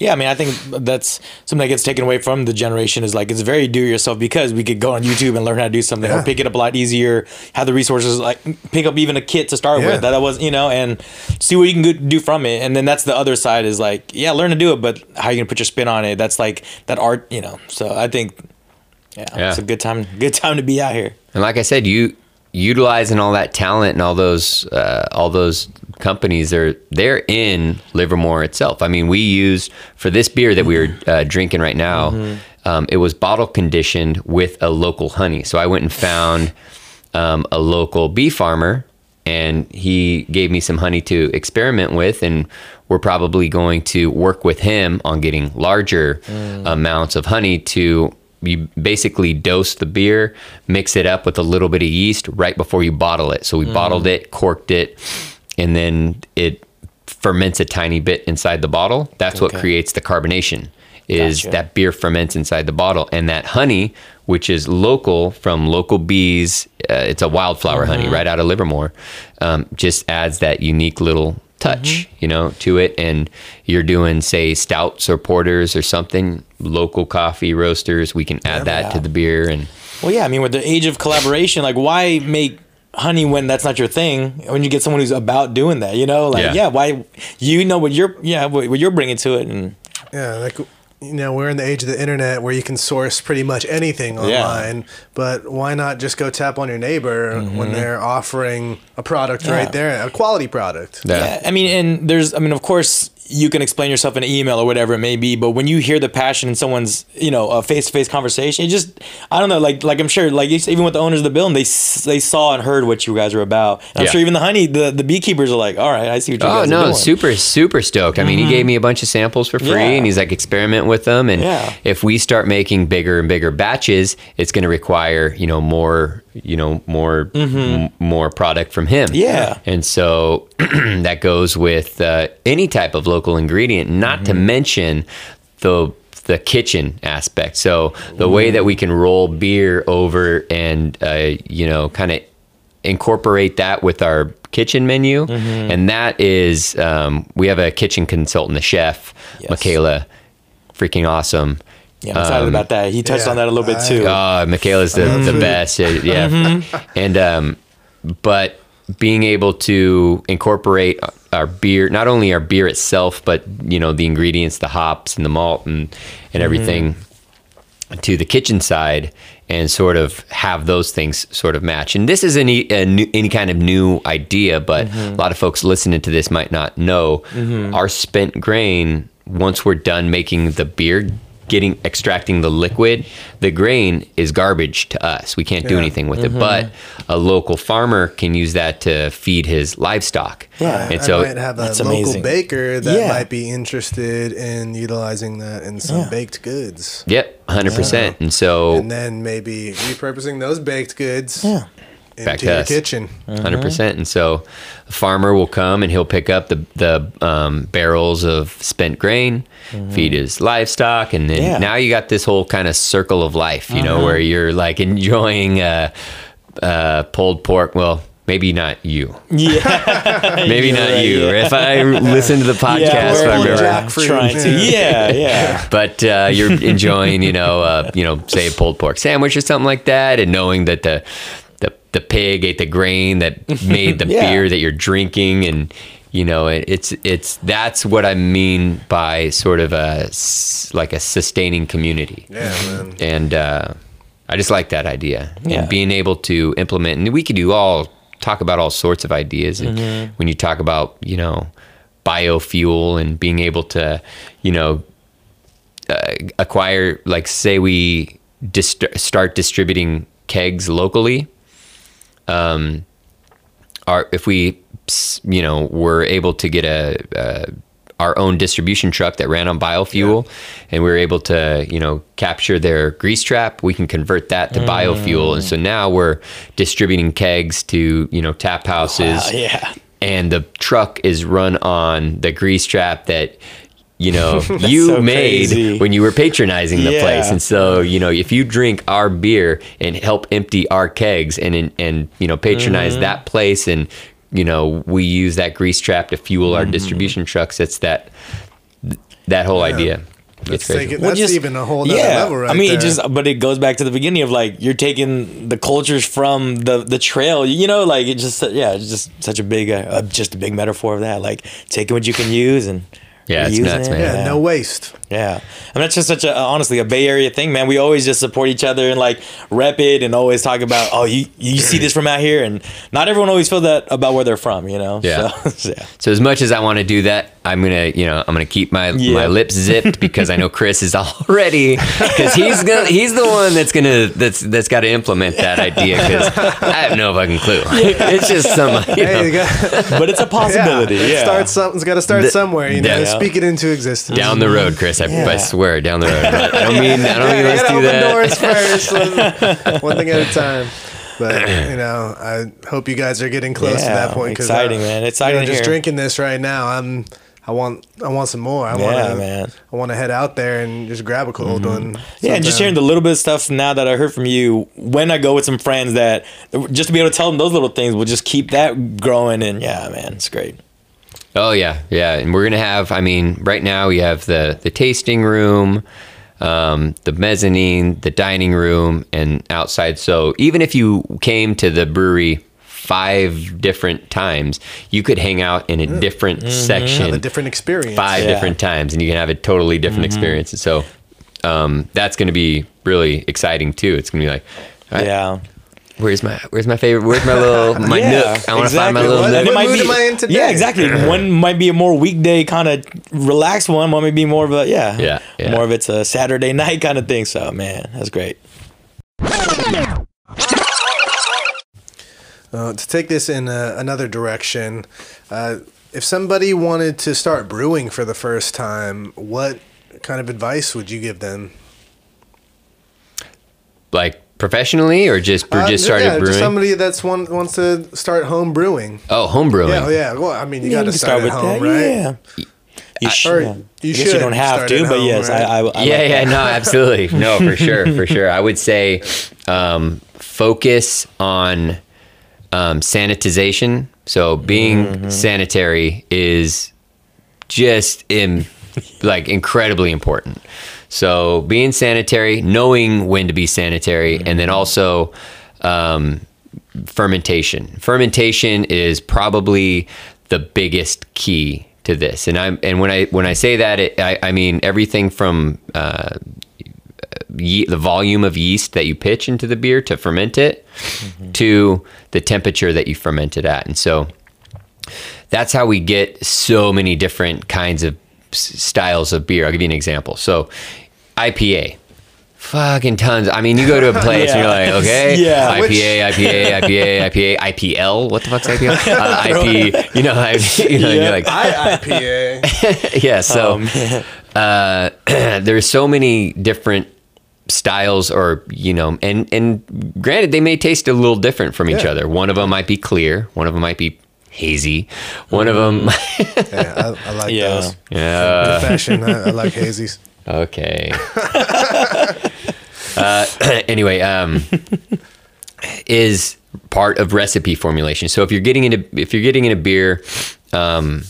Yeah, I mean, I think that's something that gets taken away from the generation is like it's very do yourself because we could go on YouTube and learn how to do something Yeah. or pick it up a lot easier, have the resources like pick up even a kit to start Yeah. with that I was, you know, and see what you can do from it. And then that's the other side is like, yeah, learn to do it, but how you gonna put your spin on it? That's like that art, you know. So I think, yeah, Yeah. it's a good time, good time to be out here. And like I said, you utilizing all that talent and all those uh, all those companies they're they're in Livermore itself. I mean, we used for this beer that we were uh, drinking right now. Um, it was bottle conditioned with a local honey. So I went and found um, a local bee farmer, and he gave me some honey to experiment with, and we're probably going to work with him on getting larger amounts of honey to you basically dose the beer, mix it up with a little bit of yeast right before you bottle it. So we bottled it, corked it, and then it ferments a tiny bit inside the bottle. That's what creates the carbonation. Is Gotcha. that beer ferments inside the bottle, and that honey, which is local from local bees, uh, it's a wildflower honey Mm-hmm. right out of Livermore, um, just adds that unique little touch, Mm-hmm. you know, to it. And you're doing, say, stouts or porters or something, local coffee roasters, we can add that to the beer. And Well, yeah, I mean, with the age of collaboration, like, why make honey when that's not your thing? When you get someone who's about doing that, you know, like, Yeah. yeah, why? You know what you're, yeah, what, what you're bringing to it, and Yeah, like you know, we're in the age of the internet where you can source pretty much anything online Yeah. online. But why not just go tap on your neighbor when they're offering a product Mm-hmm. Yeah. right there, a quality product? Yeah. Yeah, I mean, and there's, I mean, of course, you can explain yourself in an email or whatever it may be, but when you hear the passion in someone's, you know, a face-to-face conversation, it just, I don't know, like, like I'm sure, like even with the owners of the building, they they saw and heard what you guys were about. And I'm Yeah. sure even the honey, the the beekeepers are like, all right, I see what you Oh guys are no, doing. super super stoked. I mean, he mm-hmm. gave me a bunch of samples for free, Yeah. and he's like experiment with them. And Yeah. if we start making bigger and bigger batches, it's going to require you know more you know more m- more product from him. Yeah. and so *clears throat* that goes with uh, any type of local ingredient. Not to mention the the kitchen aspect. So the way that we can roll beer over and uh, you know kind of incorporate that with our kitchen menu, Mm-hmm. and that is um, we have a kitchen consultant, the chef, Yes. Michaela, freaking awesome. Yeah, I'm excited Um, about that. He touched yeah, on that a little bit I- too. Uh, Michaela's the, the best. uh, Yeah. Mm-hmm. And, um, but being able to incorporate our beer, not only our beer itself, but, you know, the ingredients, the hops and the malt and, and everything to the kitchen side and sort of have those things sort of match. And this is any a new, any kind of new idea, but a lot of folks listening to this might not know our spent grain. Once we're done making the beer, getting extracting the liquid, the grain is garbage to us. We can't do Yeah. anything with it. Mm-hmm. But a local farmer can use that to feed his livestock. Yeah. and I so might have a local amazing. baker that Yeah. might be interested in utilizing that in some Yeah. baked goods. yep, hundred percent. And so And then maybe repurposing those baked goods Yeah. Back into to your us. kitchen. 100 percent. And so, a farmer will come and he'll pick up the the um, barrels of spent grain, feed his livestock, and then Yeah. now you got this whole kind of circle of life, you know, where you're like enjoying uh, uh, pulled pork. Well, maybe not you. Yeah, *laughs* Maybe You're not right, you. yeah. If I listen to the podcast, yeah, I we're all remember. trying to. Yeah, yeah. *laughs* but uh, you're enjoying, you know, uh, you know, say a pulled pork sandwich or something like that, and knowing that the the, the pig ate the grain that *laughs* made the Yeah. beer that you're drinking, and you know, it, it's it's that's what I mean by sort of a s- like a sustaining community, Yeah, man. and uh, I just like that idea Yeah. and being able to implement, and we could do all talk about all sorts of ideas, and Mm-hmm. when you talk about you know biofuel and being able to you know uh, acquire like say we dist- start distributing kegs locally um our if we you know were able to get a, uh our own distribution truck that ran on biofuel and we were able to you know capture their grease trap we can convert that to biofuel. And so now we're distributing kegs to you know tap houses. Wow, yeah. and the truck is run on the grease trap that you know *laughs* you so made crazy. when you were patronizing the Yeah. place and so you know if you drink our beer and help empty our kegs and and, and you know patronize Mm-hmm. that place and you know we use that grease trap to fuel Mm-hmm. our distribution trucks it's that that whole idea it's Let's crazy take it- Well, That's just- even a whole nother yeah. level right I mean, there. it just but it goes back to the beginning of like you're taking the cultures from the the trail. You know, like it just yeah, it's just such a big uh, just a big metaphor of that. Like taking what you can use and Yeah, it's reusing nuts, it. man. yeah, no waste. Yeah, I mean that's just such a honestly a Bay Area thing, man. We always just support each other and like rep it and always talk about oh you you see this from out here and not everyone always feels that about where they're from, you know. Yeah. So, *laughs* yeah. So as much as I want to do that, I'm gonna, you know, I'm gonna keep my Yeah. my lips zipped because I know Chris is already because he's gonna he's the one that's gonna that's that's got to implement that idea because I have no fucking clue. It's just some, you know, Hey, you got, But it's a possibility. yeah, Yeah. Start something's got to start The- somewhere. You know, Yeah. speak it into existence. down the road, Chris. I, I swear, down the road. I don't mean I don't mean Yeah, *laughs* you let's gotta do that. doors first, one- *laughs* *laughs* one thing at a time. But you know, I hope you guys are getting close to Yeah, that point. 'cause, exciting, uh, man. you Exciting know, to just drinking this right now. I'm. I want. I want some more. I Yeah, want to. man. I want to head out there and just grab a cold one. Yeah, and just hearing the little bit of stuff now that I heard from you when I go with some friends that just to be able to tell them those little things will just keep that growing and yeah, man, it's great. Oh yeah, yeah, and we're gonna have. I mean, right now we have the the tasting room, um, the mezzanine, the dining room, and outside. So even if you came to the brewery five different times, you could hang out in a different section, Have a different experience. five Yeah. different times, and you can have a totally different experience. And so um, that's going to be really exciting too. It's going to be like, all right, Yeah. Where's my where's my favorite? Where's my little *laughs* my Yeah, nook? I want to find my little What- nook. What might mood be, am I in today? Yeah, exactly. one might be a more weekday kind of relaxed one. One might be more of a yeah, Yeah, yeah. more of it's a Saturday *laughs* night kind of thing. So man, that's great. Uh, to take this in uh, another direction, uh, if somebody wanted to start brewing for the first time, what kind of advice would you give them? like professionally or just or Uh, just started yeah, brewing? Just somebody that's one wants to start home brewing. oh, home brewing. Yeah, oh, yeah. Well, I mean, you got to can start, at home, right? Yeah. You, sh- Or yeah. you I guess should you don't have to, but home, yes, right? I, I, I like yeah, yeah, that. no, *laughs* absolutely, no, for sure, for sure. I would say um, focus on um, sanitization. So being Mm-hmm. sanitary is just in like incredibly important. So being sanitary, knowing when to be sanitary, and then also um, fermentation. Fermentation is probably the biggest key to this. And I'm and when I when I say that, it, I, I mean everything from uh, ye- the volume of yeast that you pitch into the beer to ferment it, to the temperature that you ferment it at. And so that's how we get so many different kinds of styles of beer. I'll give you an example. So, IPA. Fucking tons. I mean, you go to a place and you're *laughs* like, okay, *laughs* Yeah. IPA, IPA, IPA, IPA, IPL. What the fuck's IPL? *laughs* Uh, IP. You know, I, you know, Yeah. you're like, I IPA. yeah. So man. uh, *clears throat* there's so many different styles, or you know, and and granted, they may taste a little different from each Yeah. other. One of them might be clear. One of them might be hazy. One of them, *laughs* yeah, I, I like Yeah. those. yeah. Fashion. I, I like hazies. Okay. *laughs* uh, *clears throat* anyway, um, is part of recipe formulation. So if you're getting into if you're getting into beer, um,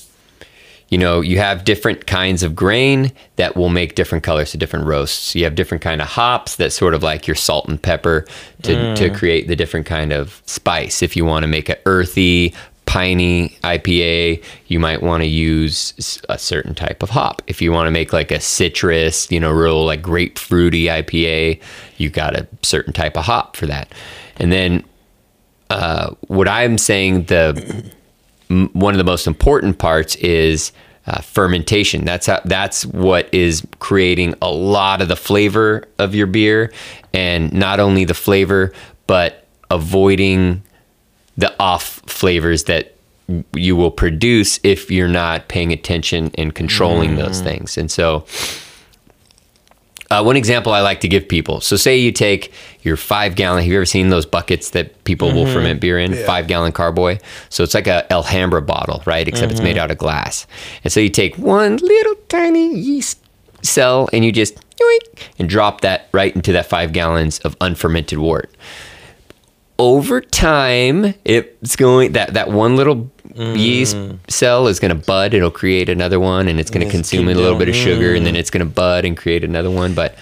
you know you have different kinds of grain that will make different colors to different roasts. You have different kind of hops that sort of like your salt and pepper to to create the different kind of spice. If you want to make a earthy piney IPA, you might want to use a certain type of hop. If you want to make like a citrus, you know, real like grapefruity IPA, you got a certain type of hop for that. And then uh, what I'm saying the one of the most important parts is uh, fermentation. That's how, that's what is creating a lot of the flavor of your beer, and not only the flavor, but avoiding the off flavors that you will produce if you're not paying attention and controlling those mm. things. And so, uh, one example I like to give people. So, say you take your five gallon. Have you ever seen those buckets that people will mm-hmm. ferment beer in? Yeah. Five gallon carboy. So it's like a Alhambra bottle, right? Except it's made mm-hmm. out of glass. And so you take one little tiny yeast cell and you just and drop that right into that five gallons of unfermented wort over time it's going that that one little mm. yeast cell is going to bud it'll create another one and it's going to consume a little bit of going. sugar and then mm. it's going to bud and create another one but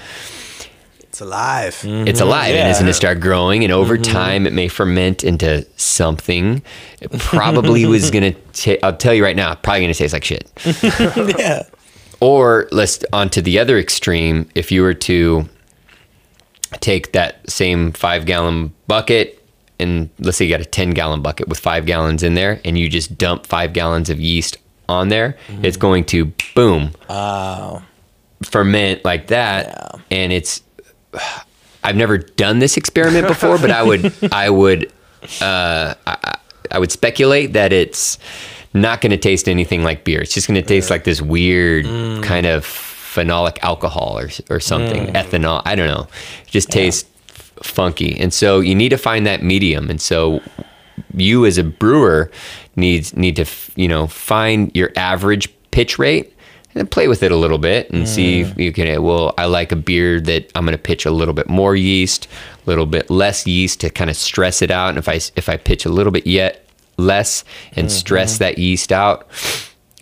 It's alive. it's mm-hmm. alive and it's going to start growing and over mm-hmm. time it may ferment into something it probably was *laughs* going to i'll tell you right now probably going to taste like shit *laughs* yeah. or let's onto the other extreme. If you were to take that same five gallon bucket and let's say you got a 10 gallon bucket with five gallons in there and you just dump five gallons of yeast on there, mm-hmm. it's going to boom Oh, ferment like that. Yeah. And it's, *sighs* I've never done this experiment before, but I would, *laughs* I would, uh, I, I would speculate that it's not going to taste anything like beer. It's just going to taste like this weird mm. kind of phenolic alcohol or, or something, mm. ethanol. I don't know. It just tastes funky. And so you need to find that medium. And so you as a brewer needs need to you know find your average pitch rate and then play with it a little bit and see if you can well I like a beer that I'm going to pitch a little bit more yeast, a little bit less yeast to kind of stress it out and if I if I pitch a little bit yet less and stress that yeast out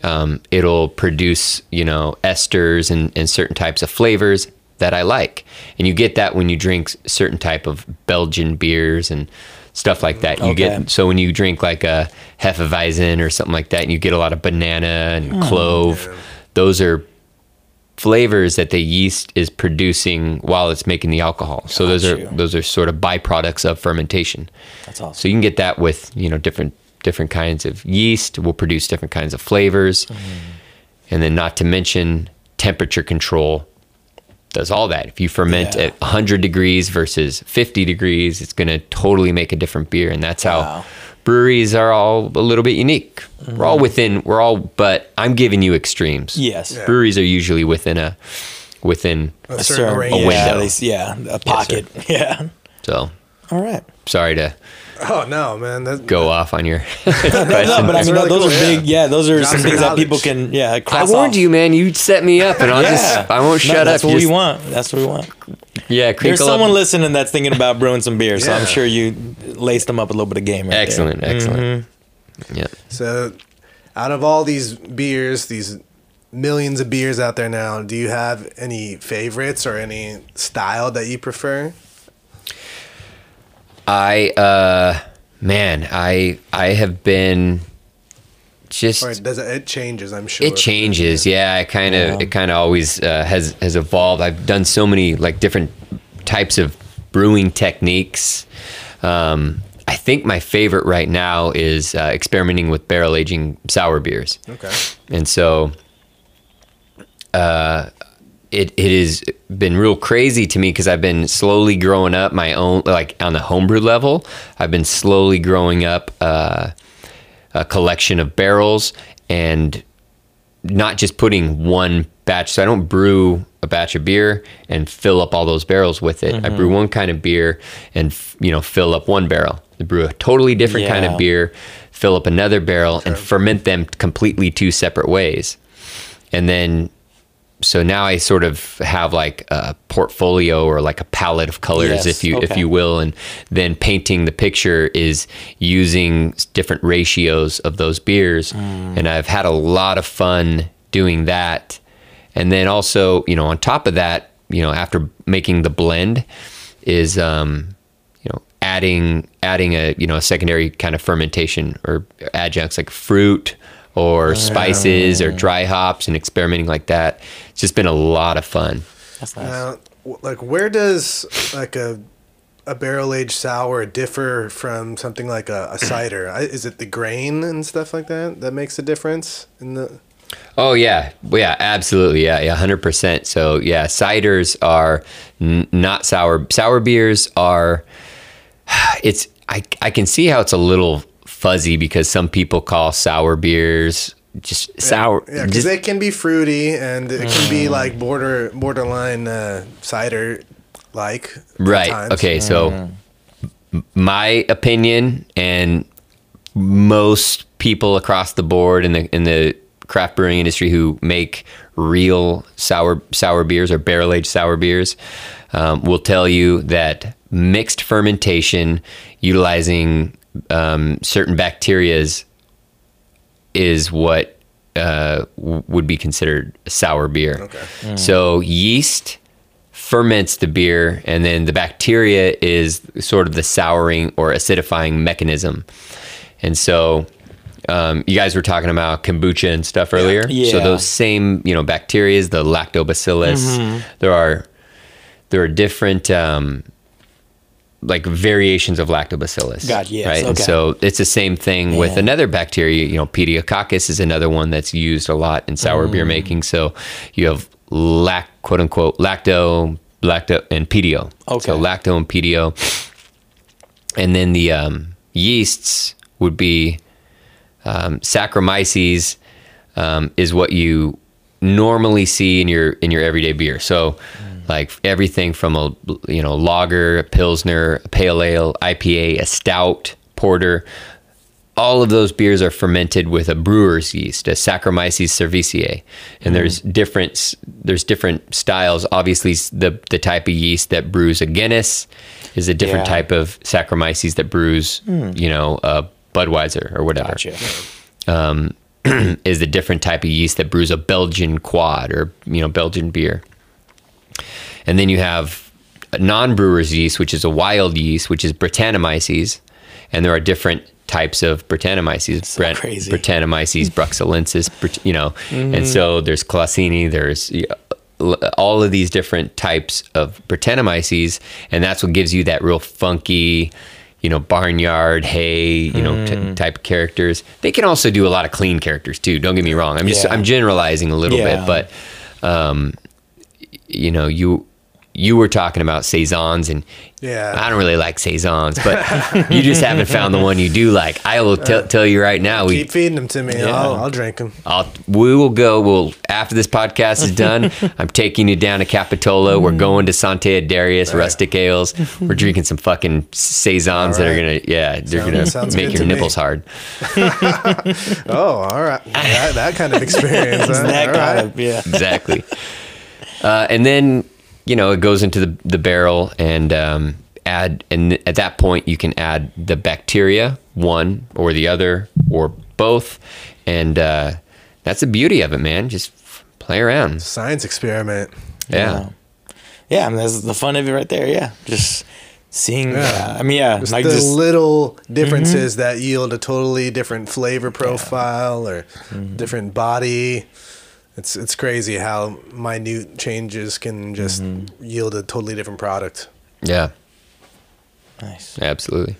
um, it'll produce you know esters and, and certain types of flavors that I like. And you get that when you drink certain type of Belgian beers and stuff like that. You Okay. get so when you drink like a Hefeweizen or something like that, and you get a lot of banana and hmm. clove. Those are flavors that the yeast is producing while it's making the alcohol. So those are those are sort of byproducts of fermentation. that's awesome. So you can get that with you know different different kinds of yeast will produce different kinds of flavors, mm-hmm. and then not to mention temperature control does all that. If you ferment Yeah. at 100 degrees versus 50 degrees, it's going to totally make a different beer, and that's how Wow. breweries are all a little bit unique. We're all mm-hmm. within. We're all, but I'm giving you extremes. Yes. Yeah. breweries are usually within a within. A A certain certain range. yeah, window. they s- yeah, a pocket. *laughs* yeah. So All right. sorry to Oh no, man. That, go off on your *laughs* *laughs* No, question. but I mean, really those cool, are big. Yeah, those are Got some some things that people can. Yeah, I warned off. you, man. You set me up, and I'll just I won't No, shut that's up. That's what Just- we want. That's what we want. Yeah, There's someone up. listening that's thinking about brewing some beer, so I'm sure you laced them up a little bit of game. Right there. Excellent, excellent. Mm-hmm. Yeah. So, out of all these beers, these millions of beers out there now, do you have any favorites or any style that you prefer? I uh man, I I have been just Or does it, it changes? I'm sure it changes. Yeah, it kind of it kind of always uh, has has evolved. I've done so many like different types of brewing techniques. Um, I think my favorite right now is uh, experimenting with barrel aging sour beers. Okay. and so uh, it it has been real crazy to me because I've been slowly growing up my own like on the homebrew level. I've been slowly growing up uh, a collection of barrels and not just putting one batch. So I don't brew a batch of beer and fill up all those barrels with it. I brew one kind of beer and you know fill up one barrel. I brew a totally different kind of beer, fill up another barrel, and ferment them completely two separate ways. And then so now I sort of have like a portfolio or like a palette of colors, Yes, if you if you will, and then painting the picture is using different ratios of those beers, Mm. and I've had a lot of fun doing that. And then also, you know, on top of that, you know, after making the blend, is um, you know adding adding a you know a secondary kind of fermentation or adjuncts like fruit or oh, spices or dry hops and experimenting like that. It's just been a lot of fun. That's nice. Now, like, where does like a a barrel aged sour differ from something like a, a cider? I, is it the grain and stuff like that that makes a difference in the? Oh yeah, yeah, absolutely, yeah, yeah, hundred percent. So yeah, ciders are n- not sour. Sour beers are. *sighs* It's I I can see how it's a little fuzzy because some people call sour beers just sour. Yeah, because just- they can be fruity and it can be like border borderline uh, cider like. Right. Okay. So, m- my opinion and most people across the board in the in the craft brewing industry who make real sour sour beers or barrel aged sour beers um, will tell you that mixed fermentation utilizing um, certain bacterias is what uh, w- would be considered a sour beer. Okay. So yeast ferments the beer, and then the bacteria is sort of the souring or acidifying mechanism. And so um, you guys were talking about kombucha and stuff earlier. So Yeah. those same, you know, bacteria, the lactobacillus, there are there are different um, like variations of lactobacillus. God, yes, Right. And so it's the same thing with another bacteria. You know, Pediococcus is another one that's used a lot in sour Mm. beer making. So you have lac quote unquote lacto, lacto, and pedio. Okay. So lacto and pedio, and then the um, yeasts would be um, Saccharomyces um, is what you normally see in your in your everyday beer. So, like everything from a you know lager, a pilsner, a pale ale, IPA, a stout, porter. All of those beers are fermented with a brewer's yeast, a Saccharomyces cerevisiae, and mm-hmm. there's different there's different styles. Obviously, the the type of yeast that brews a Guinness is a different Yeah. type of Saccharomyces that brews, hmm. you know, a Budweiser or whatever Gotcha. Um, *clears throat* is a different type of yeast that brews a Belgian quad or you know Belgian beer. And then you have non-brewer's yeast, which is a wild yeast, which is Brettanomyces, and there are different types of Brettanomyces. Bret- crazy. Brettanomyces *laughs* bruxellensis, you know, and so there's claussenii, there's all of these different types of Brettanomyces, and that's what gives you that real funky, you know, barnyard hay, you know, t- type of characters. They can also do a lot of clean characters too. Don't get me wrong. I'm just Yeah. I'm generalizing a little Yeah. bit, but um, you know, you you were talking about saisons, and Yeah. I don't really like saisons, but *laughs* you just haven't found the one you do like. I will tell tell you right now. We Keep feeding them to me. I'll, I'll drink them. I'll, we will go. We'll after this podcast is done. *laughs* I'm taking you down to Capitola. We're mm. going to Sante Adairius Rustic Ales. We're drinking some fucking saisons that are gonna, yeah, they're Sounds- gonna sounds make your to me. nipples hard. *laughs* Oh, all right. That, that kind of experience. huh? that All kind right. of yeah. exactly. Uh, and then you know it goes into the the barrel and um, add, and at that point you can add the bacteria, one or the other or both, and uh, that's the beauty of it, man. Just play around. Science experiment. Yeah. Yeah, I mean that's the fun of it right there. Yeah, just seeing. Yeah. Yeah. I mean, yeah, Just like the just Mm-hmm. little differences that yield a totally different flavor profile or Mm-hmm. different body. It's it's crazy how minute changes can just Mm-hmm. yield a totally different product. Yeah. nice. Absolutely.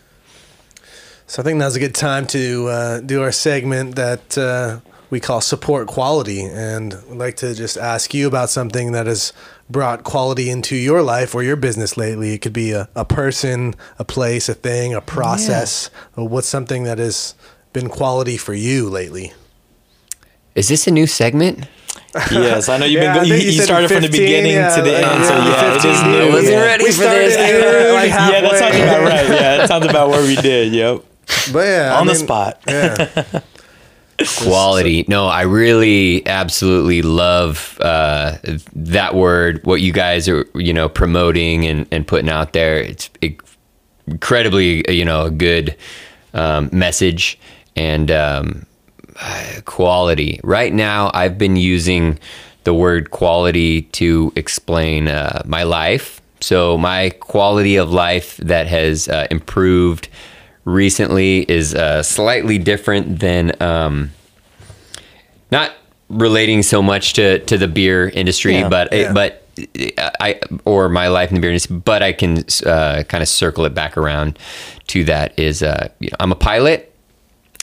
So I think now's a good time to uh, do our segment that uh, we call support quality, and I'd like to just ask you about something that has brought quality into your life or your business lately. It could be a, a person, a place, a thing, a process. Or what's something that has been quality for you lately? Is this a new segment? Yes, I know you've Yeah, been. Go- you, you you said started from the beginning yeah, to the like, end, so yeah, yeah, it 15, is new. I wasn't yeah. ready We for this. started, like Yeah, that sounds about right. Yeah, that sounds about where we did. Yep. But yeah, I On the mean, spot. Yeah, *laughs* Quality. No, I really absolutely love uh, that word, what you guys are, you know, promoting and, and putting out there. It's incredibly, you know, a good um, message and um, uh, quality. Right now, I've been using the word quality to explain uh, my life. So, my quality of life that has uh, improved recently is uh, slightly different than um, not relating so much to, to the beer industry, Yeah, but yeah. but I or my life in the beer industry. But I can uh, kind of circle it back around to that. Is uh, you know, I'm a pilot.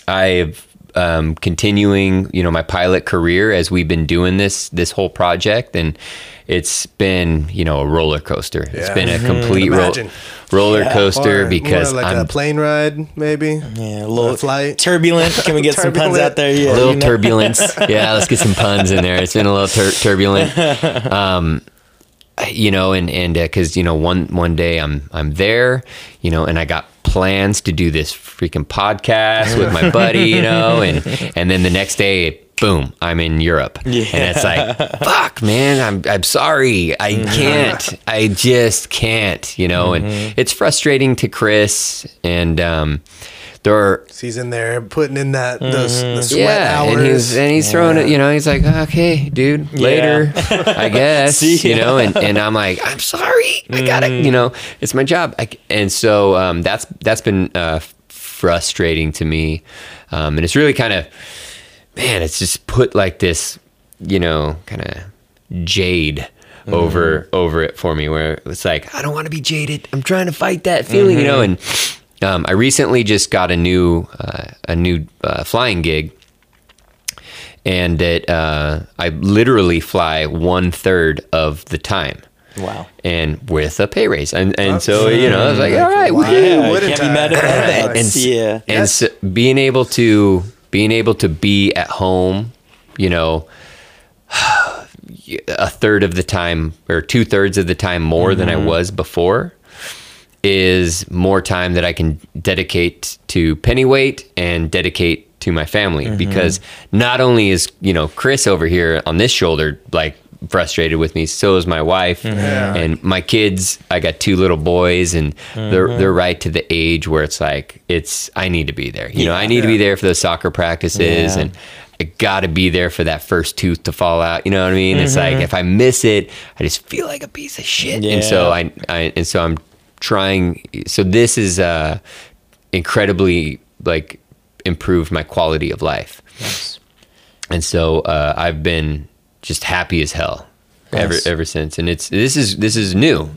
I've um, continuing, you know, my pilot career as we've been doing this this whole project, and it's been, you know, a roller coaster. It's been a Mhm. complete ro- Imagine. roller coaster Or because more like I'm a plane ride, maybe. Yeah, a little flight. turbulent. Can we get some puns out there? Yeah, a little you know? turbulence. *laughs* yeah, let's get some puns in there. It's been a little tur- turbulent. *laughs* Um, you know, and and because you know one one day I'm I'm there, you know, and I got plans to do this freaking podcast with my buddy, you know, *laughs* and and then the next day. Boom! I'm in Europe, Yeah. and it's like, fuck, man. I'm I'm sorry. I can't. I just can't. You know, and it's frustrating to Chris, and um, there are He's in there putting in that those the sweat yeah, hours. and he's and he's throwing it. You know, he's like, okay, dude, later, I *laughs* guess. See you know, and, and I'm like, I'm sorry, I gotta, you know, it's my job. I, and so um, that's that's been uh, frustrating to me, um, and it's really kind of man, it's just put like this, you know, kind of jade over over it for me where it's like I don't want to be jaded. I'm trying to fight that feeling, you know. And um, I recently just got a new uh, a new uh, flying gig, and it uh, I literally fly one third of the time. Wow. And with a pay raise, and and so you know, I was like, all right, Wow. woohoo. Yeah, wouldn't can't be I? mad at that. and yeah. and Yes. so being able to being able to be at home, you know, *sighs* a third of the time or two thirds of the time more than I was before is more time that I can dedicate to pennyweight and dedicate to my family mm-hmm. because not only is you know Chris over here on this shoulder like frustrated with me so is my wife mm-hmm. Yeah. and my kids I got two little boys and they're mm-hmm. they're right to the age where it's like it's I need to be there you know I need to be there for those soccer practices Yeah. and I gotta be there for that first tooth to fall out. You know what I mean? It's like if I miss it, I just feel like a piece of shit. And so I, I and so I'm trying. So this is uh, incredibly like improved my quality of life. And so uh, I've been just happy as hell ever Nice. ever since. And it's this is this is new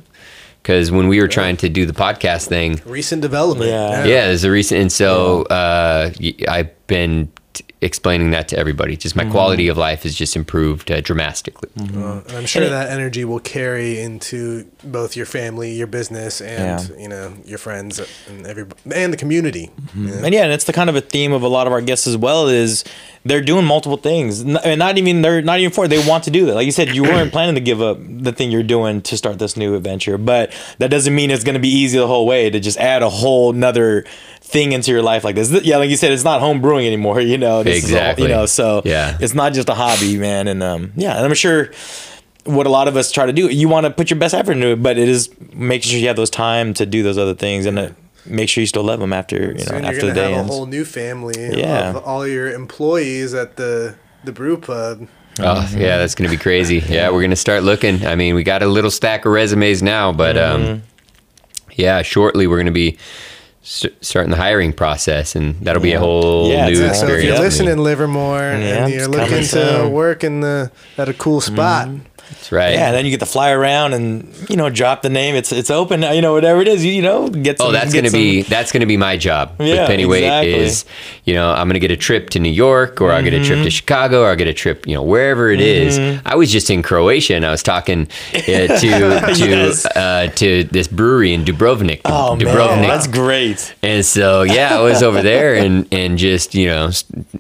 because when we were trying to do the podcast thing, Recent development. Yeah. yeah, there's a recent, and so uh, y- I've been t- explaining that to everybody. Just my Mm-hmm. quality of life has just improved uh, dramatically. Uh, I'm sure that energy will carry into both your family, your business, and Yeah. you know your friends and every and the community. Yeah. And yeah, and it's the kind of a theme of a lot of our guests as well is they're doing multiple things. And not even they're not even for it. They want to do that. Like you said, you *clears throat* weren't planning to give up the thing you're doing to start this new adventure, but that doesn't mean it's going to be easy the whole way to just add a whole nother thing into your life like this. Yeah, like you said, it's not home brewing anymore. You know, this is all- Exactly. you know, so Yeah. it's not just a hobby, man. And um, yeah, and I'm sure what a lot of us try to do, you want to put your best effort into it, but it is making sure you have those time to do those other things and uh, make sure you still love them after you know Soon after you're the day have ends. a whole new family Yeah. of all your employees at the the brew pub. Oh yeah, that's gonna be crazy. *laughs* Yeah, we're gonna start looking. I mean, we got a little stack of resumes now, but Mm-hmm. um, yeah, shortly we're gonna be s- starting the hiring process, and that'll be a whole Yeah, new it's Yeah, so if experience. you're for me. listening, Livermore, Yeah, and you're looking to soon. work in the at a cool spot, mm-hmm. That's right. Yeah, and then you get to fly around and you know drop the name. It's it's open. You know whatever it is. You, you know get. Some, Oh, that's gonna some- be that's gonna be my job Yeah, with Pennyweight exactly. is, you know, I'm gonna get a trip to New York, or I'll get a trip Mm-hmm. to Chicago, or I'll get a trip, you know, wherever it is. I was just in Croatia, and I was talking uh, *laughs* to to Yes. uh, to this brewery in Dubrovnik. Oh man, that's great. And so yeah, I was over there and and just you know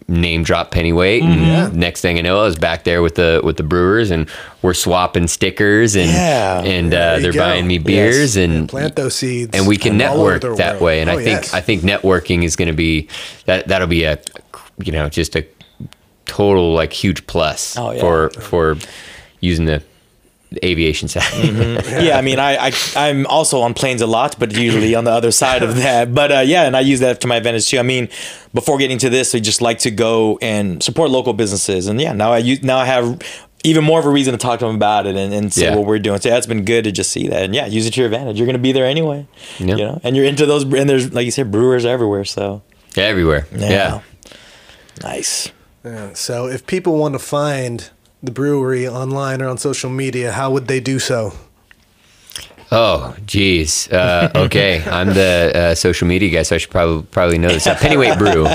name drop Pennyweight, and next thing I know, I was back there with the with the brewers, and we're swapping stickers, and Yeah. and uh, they're go. buying me beers, and plant those seeds, and we can network that world. way. And Oh, I think yes. I think networking is going to be that that'll be a you know just a total like huge plus Oh, yeah. for for using the, the aviation side. *laughs* yeah, I mean, I, I I'm also on planes a lot, but usually on the other side of that. But uh, yeah, and I use that to my advantage too. I mean, before getting to this, we just like to go and support local businesses, and yeah, now I use now I have even more of a reason to talk to them about it and, and say Yeah. what we're doing. So yeah, it's been good to just see that, and yeah, use it to your advantage. You're gonna be there anyway, Yeah. you know, and you're into those, and there's like you said, brewers everywhere. So Everywhere. Yeah. nice. Yeah, so if people want to find the brewery online or on social media, how would they do so? Oh, geez. Uh, okay, I'm the uh, social media guy, so I should probably probably know this. Uh, Pennyweight Brew,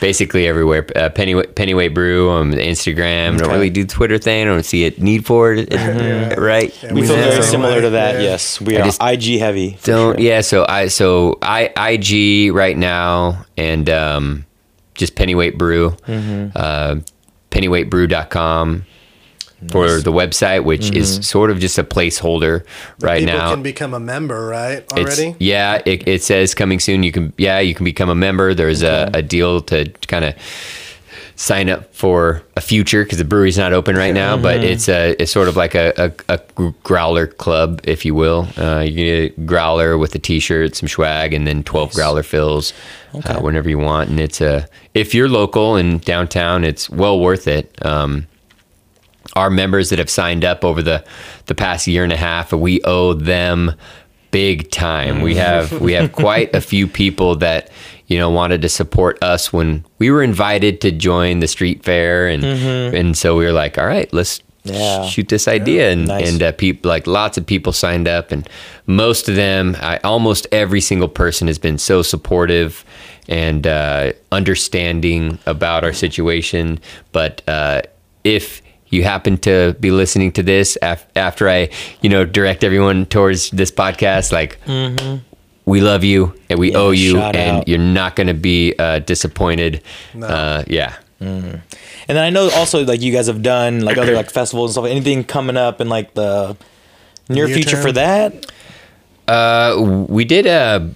basically everywhere. Uh, Pennyweight Pennyweight Brew on Instagram. I don't really do the Twitter thing. I don't see a need for it. *laughs* Right? Yeah, We We feel feel very similar to that. yeah. Yes, we are IG heavy. Don't. sure. Yeah. So I so I IG right now and um, just Pennyweight Brew, Mm-hmm. uh, pennyweightbrew.com for the website, which Mm-hmm. is sort of just a placeholder right now, people now. can become a member, right? It's, Already? yeah, it, it says coming soon. You can yeah, you can become a member. There's a, a deal to kind of sign up for a future because the brewery's not open right now. But Mm-hmm. it's a it's sort of like a, a, a growler club, if you will. Uh, you get a growler with a T-shirt, some swag, and then twelve growler fills uh, whenever you want. And it's a if you're local in downtown, it's well worth it. Um, our members that have signed up over the the past year and a half we owe them big time we have we have quite a few people that you know, wanted to support us when we were invited to join the street fair, and and so we were like, all right, let's Mm-hmm. Yeah. shoot this idea, and Nice. and uh, people like lots of people signed up, and most of them, I, almost every single person has been so supportive and uh, understanding about our situation. But uh, if you happen to be listening to this af- after I, you know, direct everyone towards this podcast, like we love you and we Yeah, owe you, and out. you're not going to be uh, disappointed. Uh, yeah. And then I know also like you guys have done like other like festivals and stuff. Anything coming up in like the near, Near future term? for that? Uh, we did a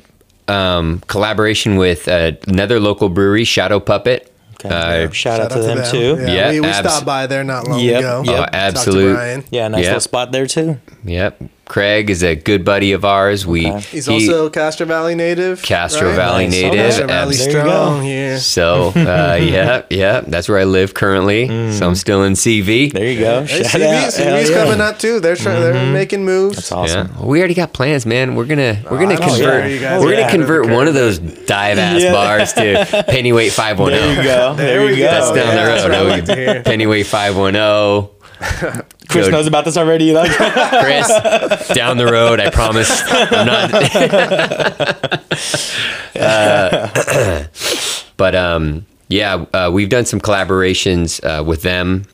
um, collaboration with uh, another local brewery, Shadow Puppet. Okay. Uh, Shout, out to them, too. Yeah, Yeah, we, we abs- stopped by there not long Yep, ago. yep. Oh, Talked to absolute. Brian. Yeah, nice Yep. little spot there too. Yep. Craig is a good buddy of ours. We Okay. He's he- also Castro Valley native. Castro right? Valley Nice. native. Castro Valley There you go. strong here. So uh, *laughs* yeah, yeah, that's where I live currently. So I'm still in CV. Mm. There you go. Hey, Shout CV, out. CV's yeah. Mm-hmm. coming up too. They're trying, they're making moves. That's awesome. Yeah, we already got plans, man. We're gonna we're gonna I'm sure convert. you we're are gonna ahead of convert curve one of those dive ass Yeah. bars to Pennyweight *laughs* five one There you go. There, you go. That's down Yeah, the road. like to hear. Pennyweight five one zero. *laughs* Chris Go- knows about this already. Like, *laughs* Chris, down the road. I promise. I'm not. *laughs* Uh, *clears throat* but um, yeah, uh, we've done some collaborations uh, with them.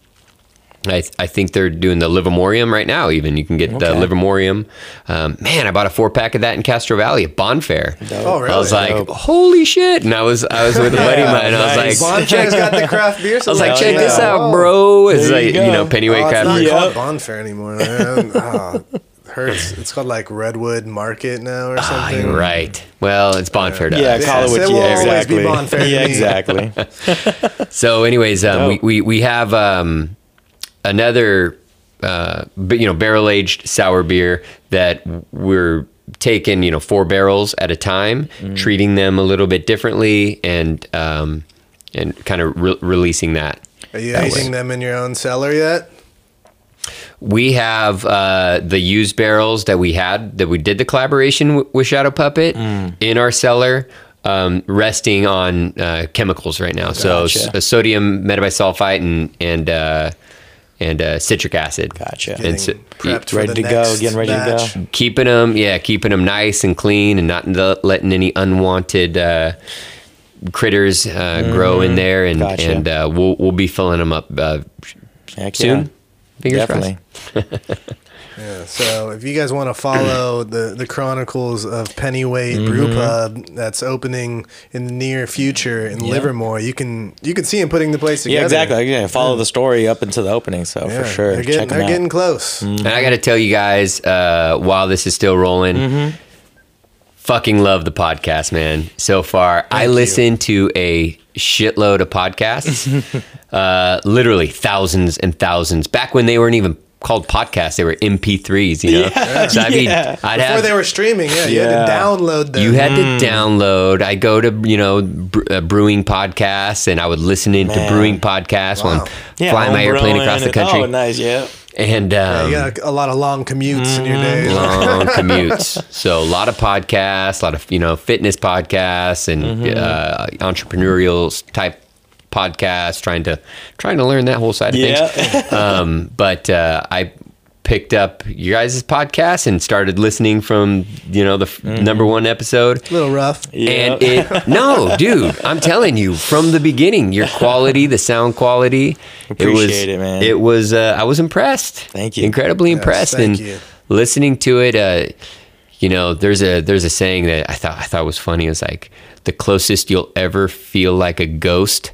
I, I think they're doing the Livermorium right now. Even you can get the Okay. Livermorium. Um, man, I bought a four pack of that in Castro Valley at Bonfare. Oh, really? I was like, Dope. holy shit! And I was I was with a buddy of mine. And I was like, Bonfire's got the *laughs* craft beer. I was like, Hell check this out, bro. It's There like you, go. know Pennyweight oh, it's craft not beer. called Yep. Bonfire anymore, man. *laughs* oh, hurts. It's called like Redwood Market now or Ah, something. you're right. Well, it's Bonfare to yeah, us. call it Yes, what you will be exactly. Bonfare yeah, exactly. So, anyways, um, we, we we have um, another, uh, you know, barrel aged sour beer that we're taking, you know, four barrels at a time, Mm. treating them a little bit differently, and um, and kind of re- releasing that. Are you That aging way. them in your own cellar yet? We have uh, the used barrels that we had that we did the collaboration w- with Shadow Puppet Mm. in our cellar, um, resting on uh, chemicals right now. So Gotcha. s- sodium metabisulfite and and uh, and uh, citric acid. Gotcha. And so, prepped for Ready the to go, next getting ready to go. keeping them, yeah, keeping them nice and clean, and not letting any unwanted uh, critters uh, grow in there. And Mm-hmm. Gotcha. and uh, we'll we'll be filling them up uh, soon. yeah. Fingers Definitely. *laughs* crossed. Yeah, so if you guys want to follow *clears throat* the, the chronicles of Pennyweight Brew Mm-hmm. Pub that's opening in the near future in Livermore, you can you can see him putting the place together. Yeah, exactly. Yeah, follow the story up into the opening. So Yeah, for sure, they're getting check they're out. getting close. And I got to tell you guys, uh, while this is still rolling, Mm-hmm. fucking love the podcast, man. So far, I you. listen to a shitload of podcasts, *laughs* uh, literally thousands and thousands. Back when they weren't even called podcasts, they were MP3s. You know, Yeah, so I'd be, yeah. I'd Before have. they were streaming, yeah, you had to download them. you had Mm. to download. I go to you know bre- uh, brewing podcasts, and I would listen into Man. brewing podcasts while Wow. I'm Yeah, flying my airplane homebrewing across the and- country. Oh, nice. Yeah. And um, you got a, a lot of long commutes in your Mm-hmm. day. *laughs* long commutes. So a lot of podcasts, a lot of you know fitness podcasts and Mm-hmm. uh, entrepreneurial type podcasts. Trying to trying to learn that whole side of Yeah. things. *laughs* Um, but uh, I picked up you guys' podcast and started listening from you know the f Mm-hmm. number one episode. A little rough. And it *laughs* no, dude, I'm telling you, from the beginning, your quality, the sound quality, it was Appreciate it, man. It was uh, I was impressed. Thank you. Incredibly Yes, impressed thank and you. listening to it uh you know, there's a there's a saying that I thought I thought was funny. It's like the closest you'll ever feel like a ghost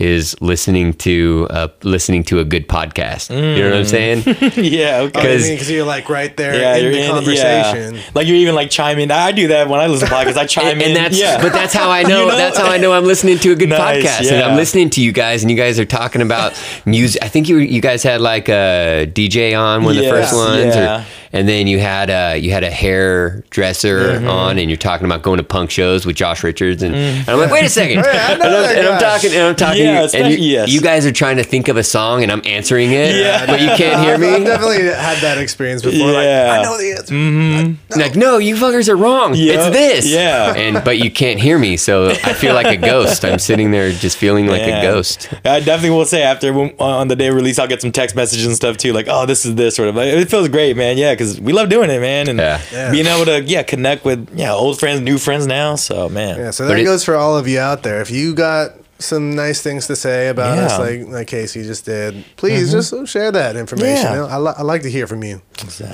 is listening to uh, listening to a good podcast. You know what I'm saying? *laughs* yeah. Okay. Because 'Cause- you're like right there Yeah, in you're the in conversation. Yeah. Like you're even like chiming. I do that when I listen to podcasts. I *laughs* chime and, in. and that's yeah. but that's how I *laughs* know, You know? that's how I know I'm listening to a good Nice, podcast and. I'm listening to you guys and you guys are talking about music I think you you guys had like a DJ on one of the first ones yeah. or and then you had a you had a hairdresser Mm-hmm. on, and you're talking about going to punk shows with Josh Richards, and, Mm. and I'm like, wait a second, and, I know I'm, and I'm talking, and I'm talking, Yeah, and you, yes. you guys are trying to think of a song, and I'm answering it, Yeah. but you can't hear me. I've definitely had that experience before. Like, Yeah. I know the answer. Like, no, you fuckers are wrong. Yeah. It's this. Yeah. And but you can't hear me, so I feel like a ghost. I'm sitting there just feeling like Yeah. a ghost. I definitely will say after when, on the day of release, I'll get some text messages and stuff too, like, "Oh, this is this," sort of. Like, it feels great, man. Yeah, because we love doing it, man, and Yeah. Yeah. being able to yeah connect with yeah old friends, new friends now. So man, Yeah, so But that it- goes for all of you out there. If you got some nice things to say about us, like like Casey just did, please just share that information. Yeah. I, li- I like to hear from you.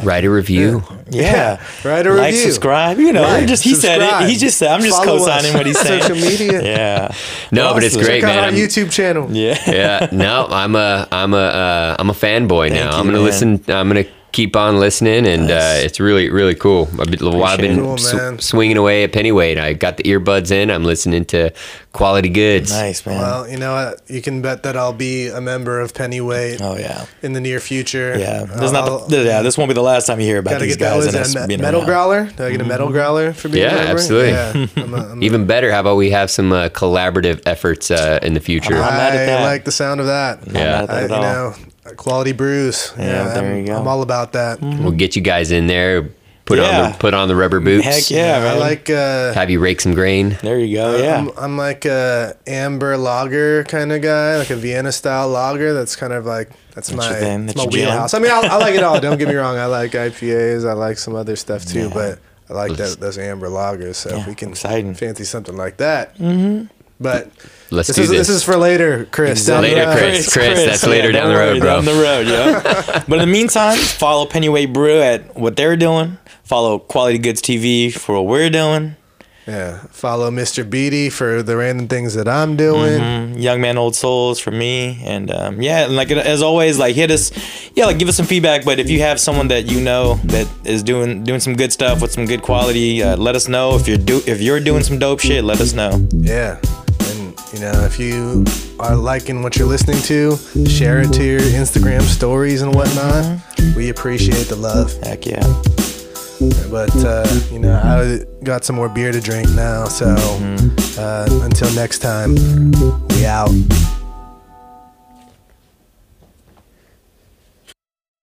Write a review. yeah, Write a review. like, review. subscribe. You know, Like, just he said it. He just said. I'm just Follow co-signing us what he's on *laughs* saying. social media. Yeah. No, but it's great, Check out man. our YouTube channel. Yeah. yeah, no, I'm a I'm a uh, I'm a fanboy now. Thank I'm gonna man. listen. I'm gonna keep on listening, and uh, it's really really cool. I've been, while I've been Cool, sw- swinging away at Pennyweight, I got the earbuds in. I'm listening to quality goods. Nice man. Well, you know what? You can bet that I'll be a member of Pennyweight oh yeah. in the near future. Yeah. Uh, This not I'll- the, yeah. This won't be the last time you hear about Gotta these get that. guys Was and us that being metal around. growler? Do I get a metal growler for being Yeah, a member? absolutely. Yeah, *laughs* I'm a, I'm a, Even better, how about we have some uh, collaborative efforts uh, in the future? I'm mad at I like the sound of that. Not Yeah. mad at that I, at you know, quality brews. Yeah, there I'm, you go. I'm all about that. We'll get you guys in there. Put on the put on the rubber boots. Heck yeah, I man. like. Uh, Have you rake some grain? There you go. Yeah. I'm, I'm like a amber lager kind of guy, like a Vienna style lager. That's kind of like that's, That's my your that's that's my wheelhouse. I mean, I, I like it all. Don't get me wrong. I like IPAs. I like some other stuff too, but I like that, those amber lagers. So if we can exciting. fancy something like that. Mm-hmm. But Let's this do is this. this is for later, Chris. down the Later, road. Chris. that's later down the road, bro. Down the road, yeah. *laughs* but in the meantime, follow Pennyweight Brew at what they're doing. Follow Quality Goods TV for what we're doing. Yeah. Follow Mr. Beatty for the random things that I'm doing. Mm, Young Man Old Souls for me, and um, yeah, and like as always, like hit us, yeah, like give us some feedback. But if you have someone that you know that is doing doing some good stuff with some good quality, uh, let us know. If you're do if you're doing some dope shit, let us know. Yeah. You know, if you are liking what you're listening to, share it to your Instagram stories and whatnot. We appreciate the love. Heck yeah. But, uh, you know, I got some more beer to drink now. So uh, until next time, we out.